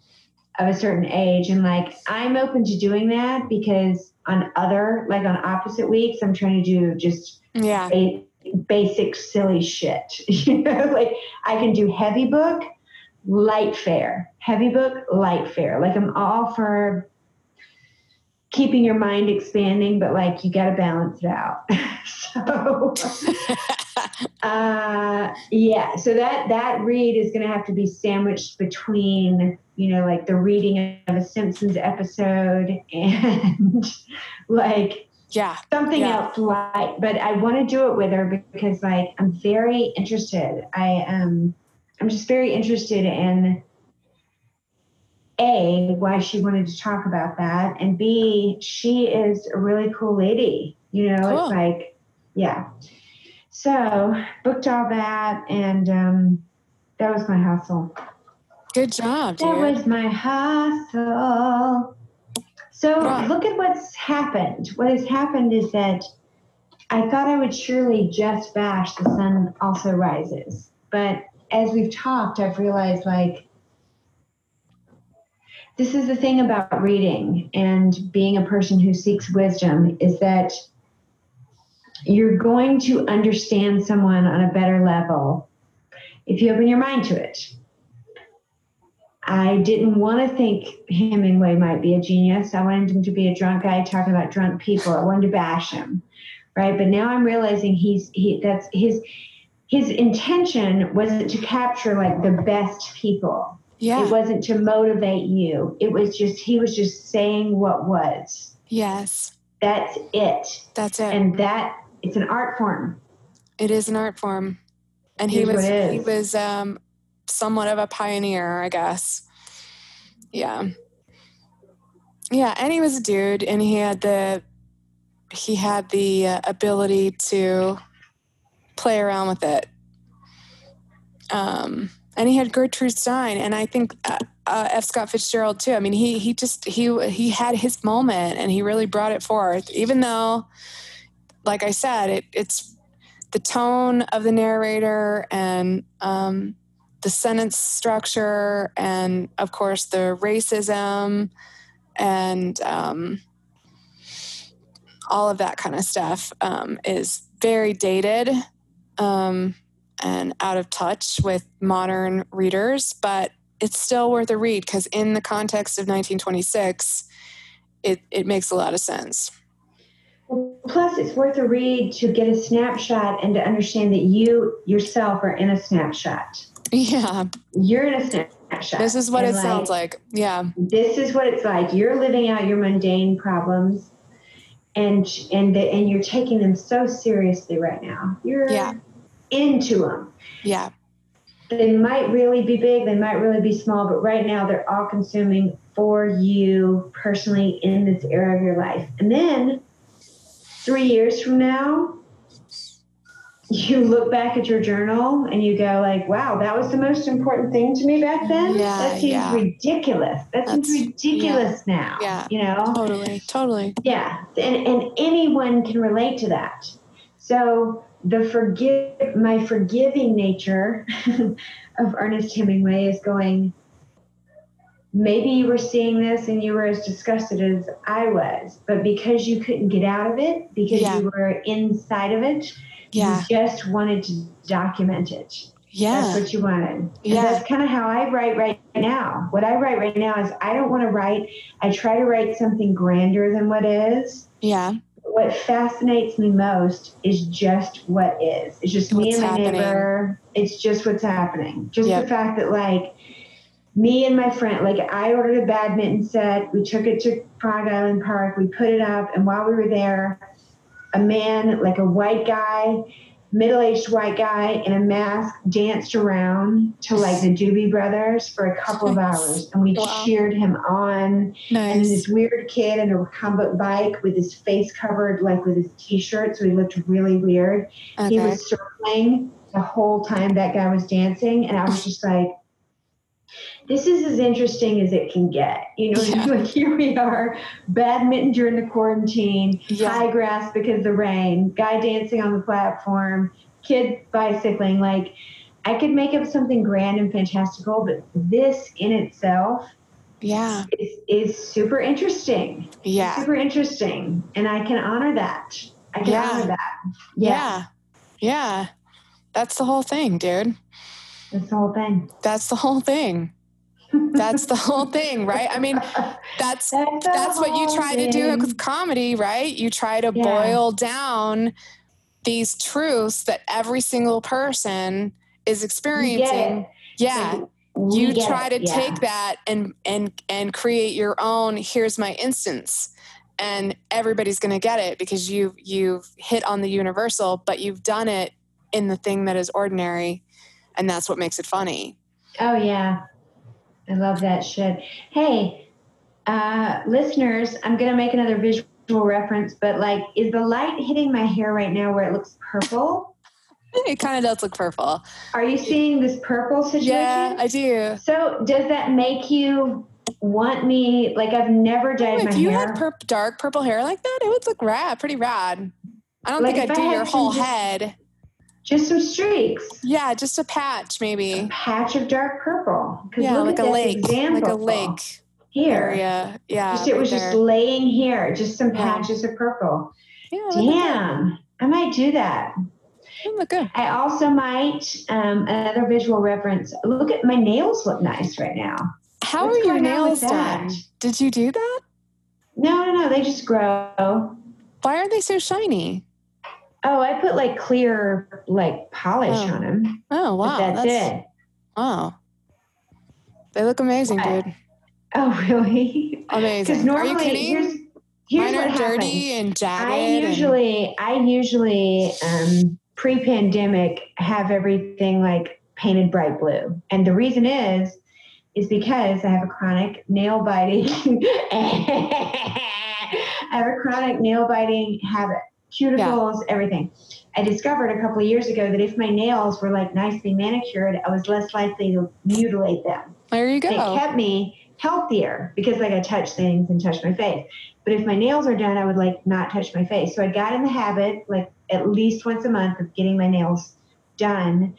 of a certain age. And like, I'm open to doing that because on other, like on opposite weeks, I'm trying to do just yeah. ba- basic silly shit. <laughs> you know, like I can do heavy book, light fare, heavy book, light fare. Like I'm all for keeping your mind expanding, but like you got to balance it out. <laughs> so, <laughs> uh, yeah. So that that read is going to have to be sandwiched between, you know, like the reading of a Simpsons episode and <laughs> like yeah. something Yeah. else light but i want to do it with her because like i'm very interested i um i'm just very interested in a why she wanted to talk about that and b she is a really cool lady you know Cool. it's like yeah so booked all that and um that was my hustle Good job, that was my hustle. So Right. look at what's happened. What has happened is that I thought I would surely just bash the sun also rises. But as we've talked, I've realized like this is the thing about reading and being a person who seeks wisdom is that you're going to understand someone on a better level if you open your mind to it. I didn't want to think Hemingway might be a genius. I wanted him to be a drunk guy talking about drunk people. I wanted to bash him, right? But now I'm realizing he's he that's his his intention wasn't to capture like the best people. Yeah. It wasn't to motivate you. It was just he was just saying what was. yes. That's it. That's it. And that it's an art form. it is an art form. And he Here's was he was um somewhat of a pioneer, I guess. Yeah. Yeah, and he was a dude and he had the he had the uh, ability to play around with it. Um and he had Gertrude Stein and I think uh, uh, F. Scott Fitzgerald too. I mean, he he just he he had his moment and he really brought it forth, even though, like I said, it, it's the tone of the narrator and um, the sentence structure, and of course the racism and um, all of that kind of stuff um, is very dated um, and out of touch with modern readers, but it's still worth a read because in the context of 1926, it, it makes a lot of sense. Plus, it's worth a read to get a snapshot and to understand that you yourself are in a snapshot. Yeah, You're in a snapshot. this is what And, it sounds like. Yeah, This is what it's like. You're living out your mundane problems, and and the, and you're taking them so seriously right now. You're Yeah. into them. yeah, They might really be big. They might really be small. But right now, they're all consuming for you personally in this era of your life. And then three years from now, you look back at your journal and you go like, wow, that was the most important thing to me back then. Yeah, that seems yeah. ridiculous. That seems That's- ridiculous now. Yeah. You know? Totally. Totally. Yeah, and, and anyone can relate to that. So the forgive my forgiving nature <laughs> of Ernest Hemingway is going. Maybe you were seeing this and you were as disgusted as I was, but because you couldn't get out of it, because Yeah. you were inside of it, Yeah. you just wanted to document it. Yeah. That's what you wanted. Yeah. that's kind of how I write right now. What I write right now is I don't want to write, I try to write something grander than what is. Yeah. What fascinates me most is just what is. It's just me and my happening. neighbor. It's just what's happening. Just Yep. the fact that, like, me and my friend, like, I ordered a badminton set. We took it to Prague Island Park. We put it up. And while we were there, a man, like a white guy, middle aged white guy in a mask, danced around to like the Doobie Brothers for a couple of hours. And we Wow. cheered him on. And then this weird kid in a recumbent bike with his face covered, like with his t shirt, so he looked really weird. He was circling the whole time that guy was dancing. And I was just like, this is as interesting as it can get. You know, Yeah. <laughs> like here we are, badminton during the quarantine, Yeah. high grass because of the rain, guy dancing on the platform, kid bicycling. Like, I could make up something grand and fantastical, but this in itself Yeah. is, is super interesting. Yeah. Super interesting. And I can honor that. I can Yeah. honor that. Yeah. Yeah. That's the whole thing, dude. That's the whole thing. That's the whole thing. That's the whole thing, right? I mean, that's <laughs> That's, that's what you try to do with comedy, right? You try to Yeah. boil down these truths that every single person is experiencing. Yeah. We you try it. to Yeah. take that and and and create your own here's my instance and everybody's going to get it because you you've hit on the universal but you've done it in the thing that is ordinary and that's what makes it funny Oh yeah, I love that shit. Hey, uh, listeners, I'm gonna make another visual reference, but like, is the light hitting my hair right now where it looks purple? it kind of does look purple Are you seeing this purple situation? yeah i do so does that make you want me? Like I've never dyed my hair. if you hair. had dark purple hair like that it would look rad pretty rad i don't Like, think i'd I do your whole just- head just some streaks. yeah just a patch maybe. A patch of dark purple. yeah look like at a lake Example like a lake here. area yeah Just, it right was there. just laying here, just some Yeah. patches of purple. yeah, it would look good. Damn, I might do that. Look good I also might um, another visual reference. Look at my nails look nice right now. How What's are your nails done? Did you do that? No, no, no, they just grow. Why are they so shiny? Oh, I put like clear like polish Oh. on them. Oh wow, but that's, it. wow. They look amazing, What? dude. <laughs> Oh, really? Amazing. Because are normally you kidding? here's here's Mine what are dirty happens. and jagged. I and- usually I usually um, pre-pandemic have everything like painted bright blue, and the reason is is because I have a chronic nail biting. <laughs> I have a chronic nail biting habit, cuticles, everything. I discovered a couple of years ago that if my nails were like nicely manicured, I was less likely to mutilate them. there you go. It kept me healthier because like I touch things and touch my face. But if my nails are done, I would like not touch my face. So I got in the habit, like at least once a month, of getting my nails done.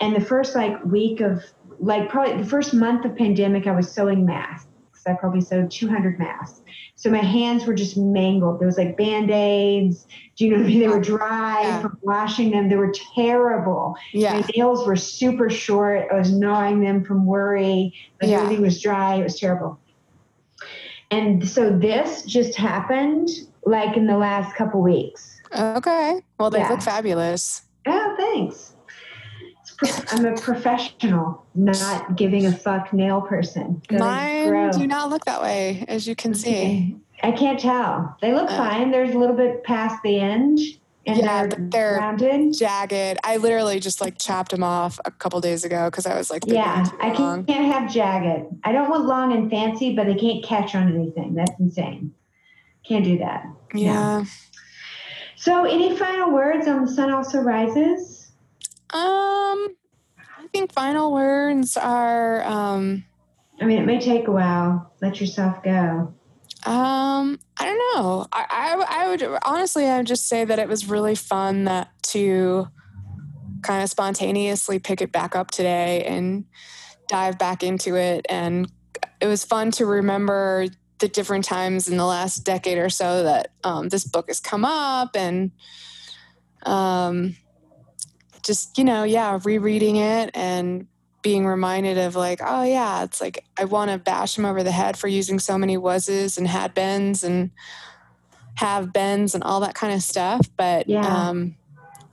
And the first like week of like probably the first month of pandemic, I was sewing masks. I probably sewed 200 masks. So my hands were just mangled. There was like band-aids. Do you know what I mean? They were dry Yeah. from washing them. They were terrible. yeah. My nails were super short. I was gnawing them from worry. Like Yeah. everything was dry. It was terrible. And so this just happened like in the last couple weeks. Okay. Well, they Yeah. look fabulous. Oh, thanks. I'm a professional, not giving a fuck nail person. Go Mine do not look that way, as you can see. I can't tell. They look Uh, fine. There's a little bit past the end, and Yeah, they're, they're- rounded. Jagged. I literally just like chopped them off a couple days ago because I was like, Yeah, I can't, can't have jagged. I don't want long and fancy, but they can't catch on anything. That's insane. Can't do that. Yeah. So, any final words on the sun also rises? Um, I think final words are um, I mean, it may take a while. Let yourself go. um, I don't know. I, I I would honestly, I would just say that it was really fun that to kind of spontaneously pick it back up today and dive back into it, and it was fun to remember the different times in the last decade or so that um, this book has come up and um, just you know yeah rereading it and being reminded of like oh yeah it's like i want to bash him over the head for using so many wases and had bens and have bens and all that kind of stuff but Yeah. um,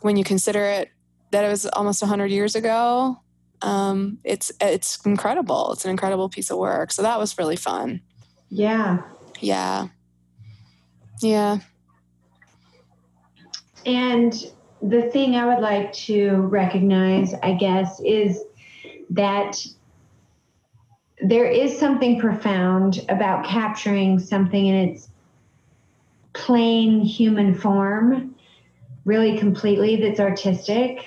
when you consider it that it was almost 100 years ago um, it's it's incredible. It's an incredible piece of work. So that was really fun. Yeah. yeah. Yeah. And the thing I would like to recognize, I guess, is that there is something profound about capturing something in its plain human form, really completely, that's artistic.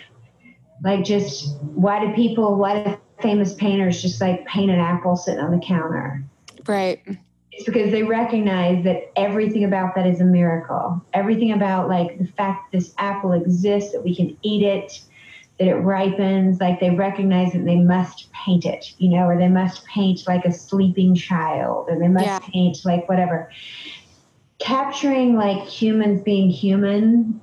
Like, just why do people, why do famous painters just like paint an apple sitting on the counter? right because they recognize that everything about that is a miracle. Everything about like the fact that this apple exists, that we can eat it, that it ripens, like they recognize that they must paint it, you know, or they must paint like a sleeping child, or they must Yeah. paint like whatever. Capturing like humans being human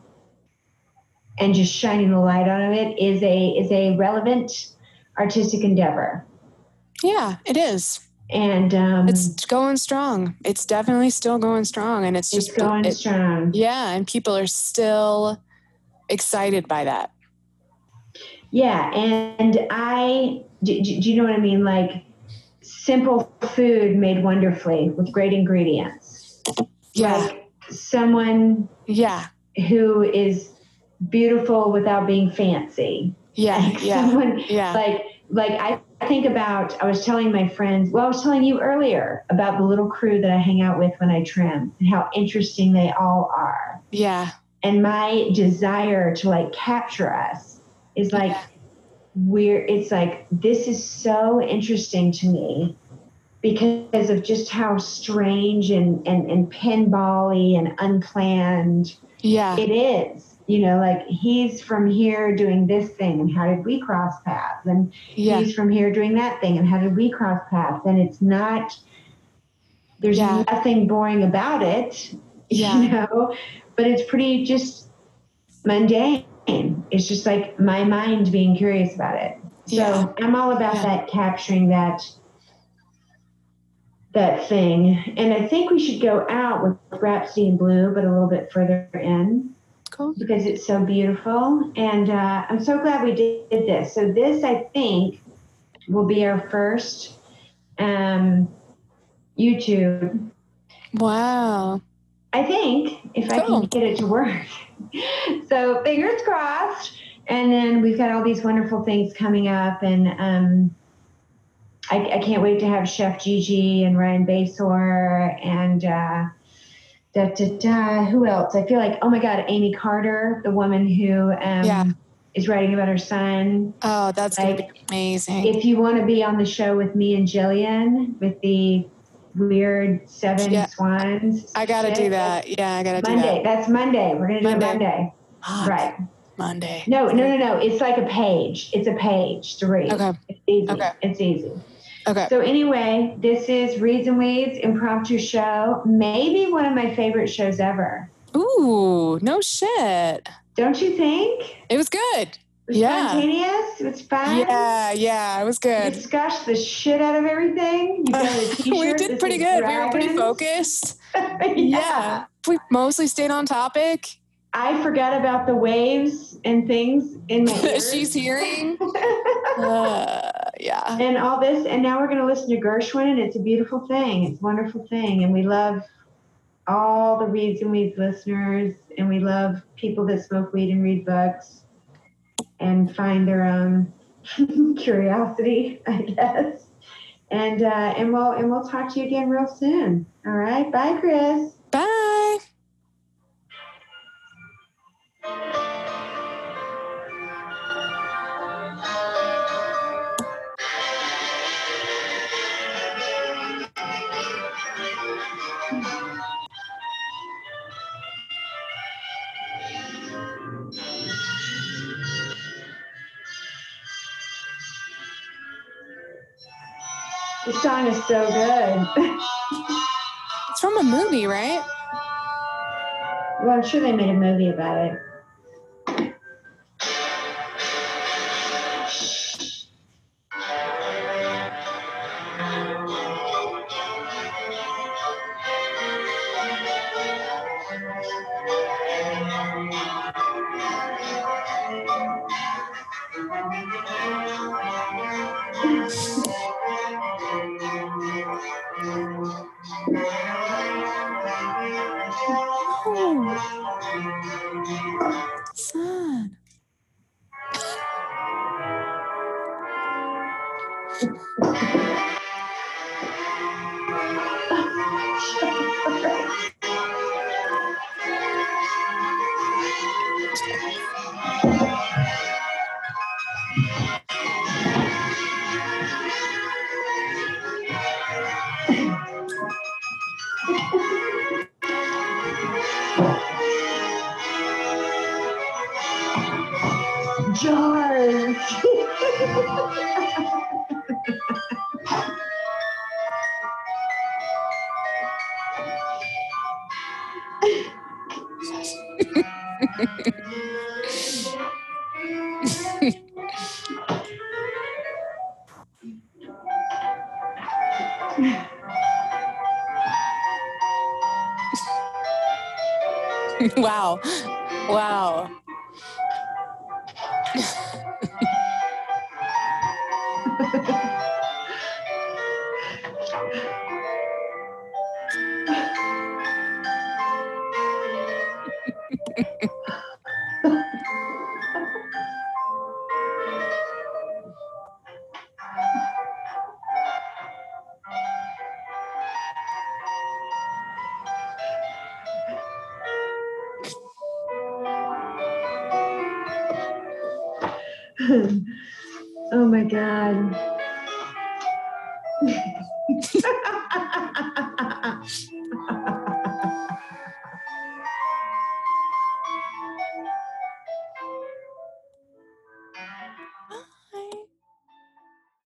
and just shining the light on it is a is a relevant artistic endeavor. yeah it is And um, it's going strong it's definitely still going strong and it's it's just going it- strong. yeah and people are still excited by that Yeah, and I do, do do you know what I mean? Like simple food made wonderfully with great ingredients. yeah Like someone yeah who is beautiful without being fancy. yeah <laughs> Like yeah someone yeah like like I think about I was telling my friends, well, I was telling you earlier about the little crew that I hang out with when I trim and how interesting they all are. yeah and my desire to like capture us is like Yeah. we're it's like this is so interesting to me because of just how strange and and, and pinball-y and unplanned yeah it is you know like he's from here doing this thing and how did we cross paths? And yeah. he's from here doing that thing and how did we cross paths? And it's not there's Yeah. nothing boring about it <laughs> Yeah. you know? But it's pretty just mundane. It's just like my mind being curious about it. So i'm all about that capturing that that thing. And i think we should go out with rhapsody in blue but a little bit further in cool because it's so beautiful. And uh, I'm so glad we did this. So this, I think, will be our first um, YouTube. wow I think if I can get it to work. <laughs> so fingers crossed. And then we've got all these wonderful things coming up, and um, I, I can't wait to have Chef Gigi and Ryan Basor and. Uh, Da, da, da. Who else? I feel like, oh my God, Amy Carter, the woman who um, Yeah. is writing about her son. oh that's Like, be amazing If you want to be on the show with me and Jillian with the weird seven Yeah. swans, i gotta do that yeah i gotta that's do Monday. That's Monday. We're going to do Monday. it Monday. that Right. monday No, no, no, no. It's like a page. It's a page to read. okay It's easy. Okay. It's easy. Okay So anyway, this is Reads and Weeds impromptu show. Maybe one of my favorite shows ever. ooh no shit Don't you think? it was good It was Yeah. spontaneous. It was fun. yeah yeah it was good. We discussed the shit out of everything. You got a <laughs> t-shirt we did pretty good we were pretty focused <laughs> yeah. yeah we mostly stayed on topic I forgot about the waves and things in my <laughs> ears. she's hearing uh, yeah and all this, and now we're going to listen to Gershwin, and it's a beautiful thing. It's a wonderful thing, and we love all the Reads and Weeds listeners, and we love people that smoke weed and read books and find their own <laughs> curiosity, I guess. And uh, and we'll and we'll talk to you again real soon. All right, bye, Chris. bye movie, right? well, I'm sure they made a movie about it.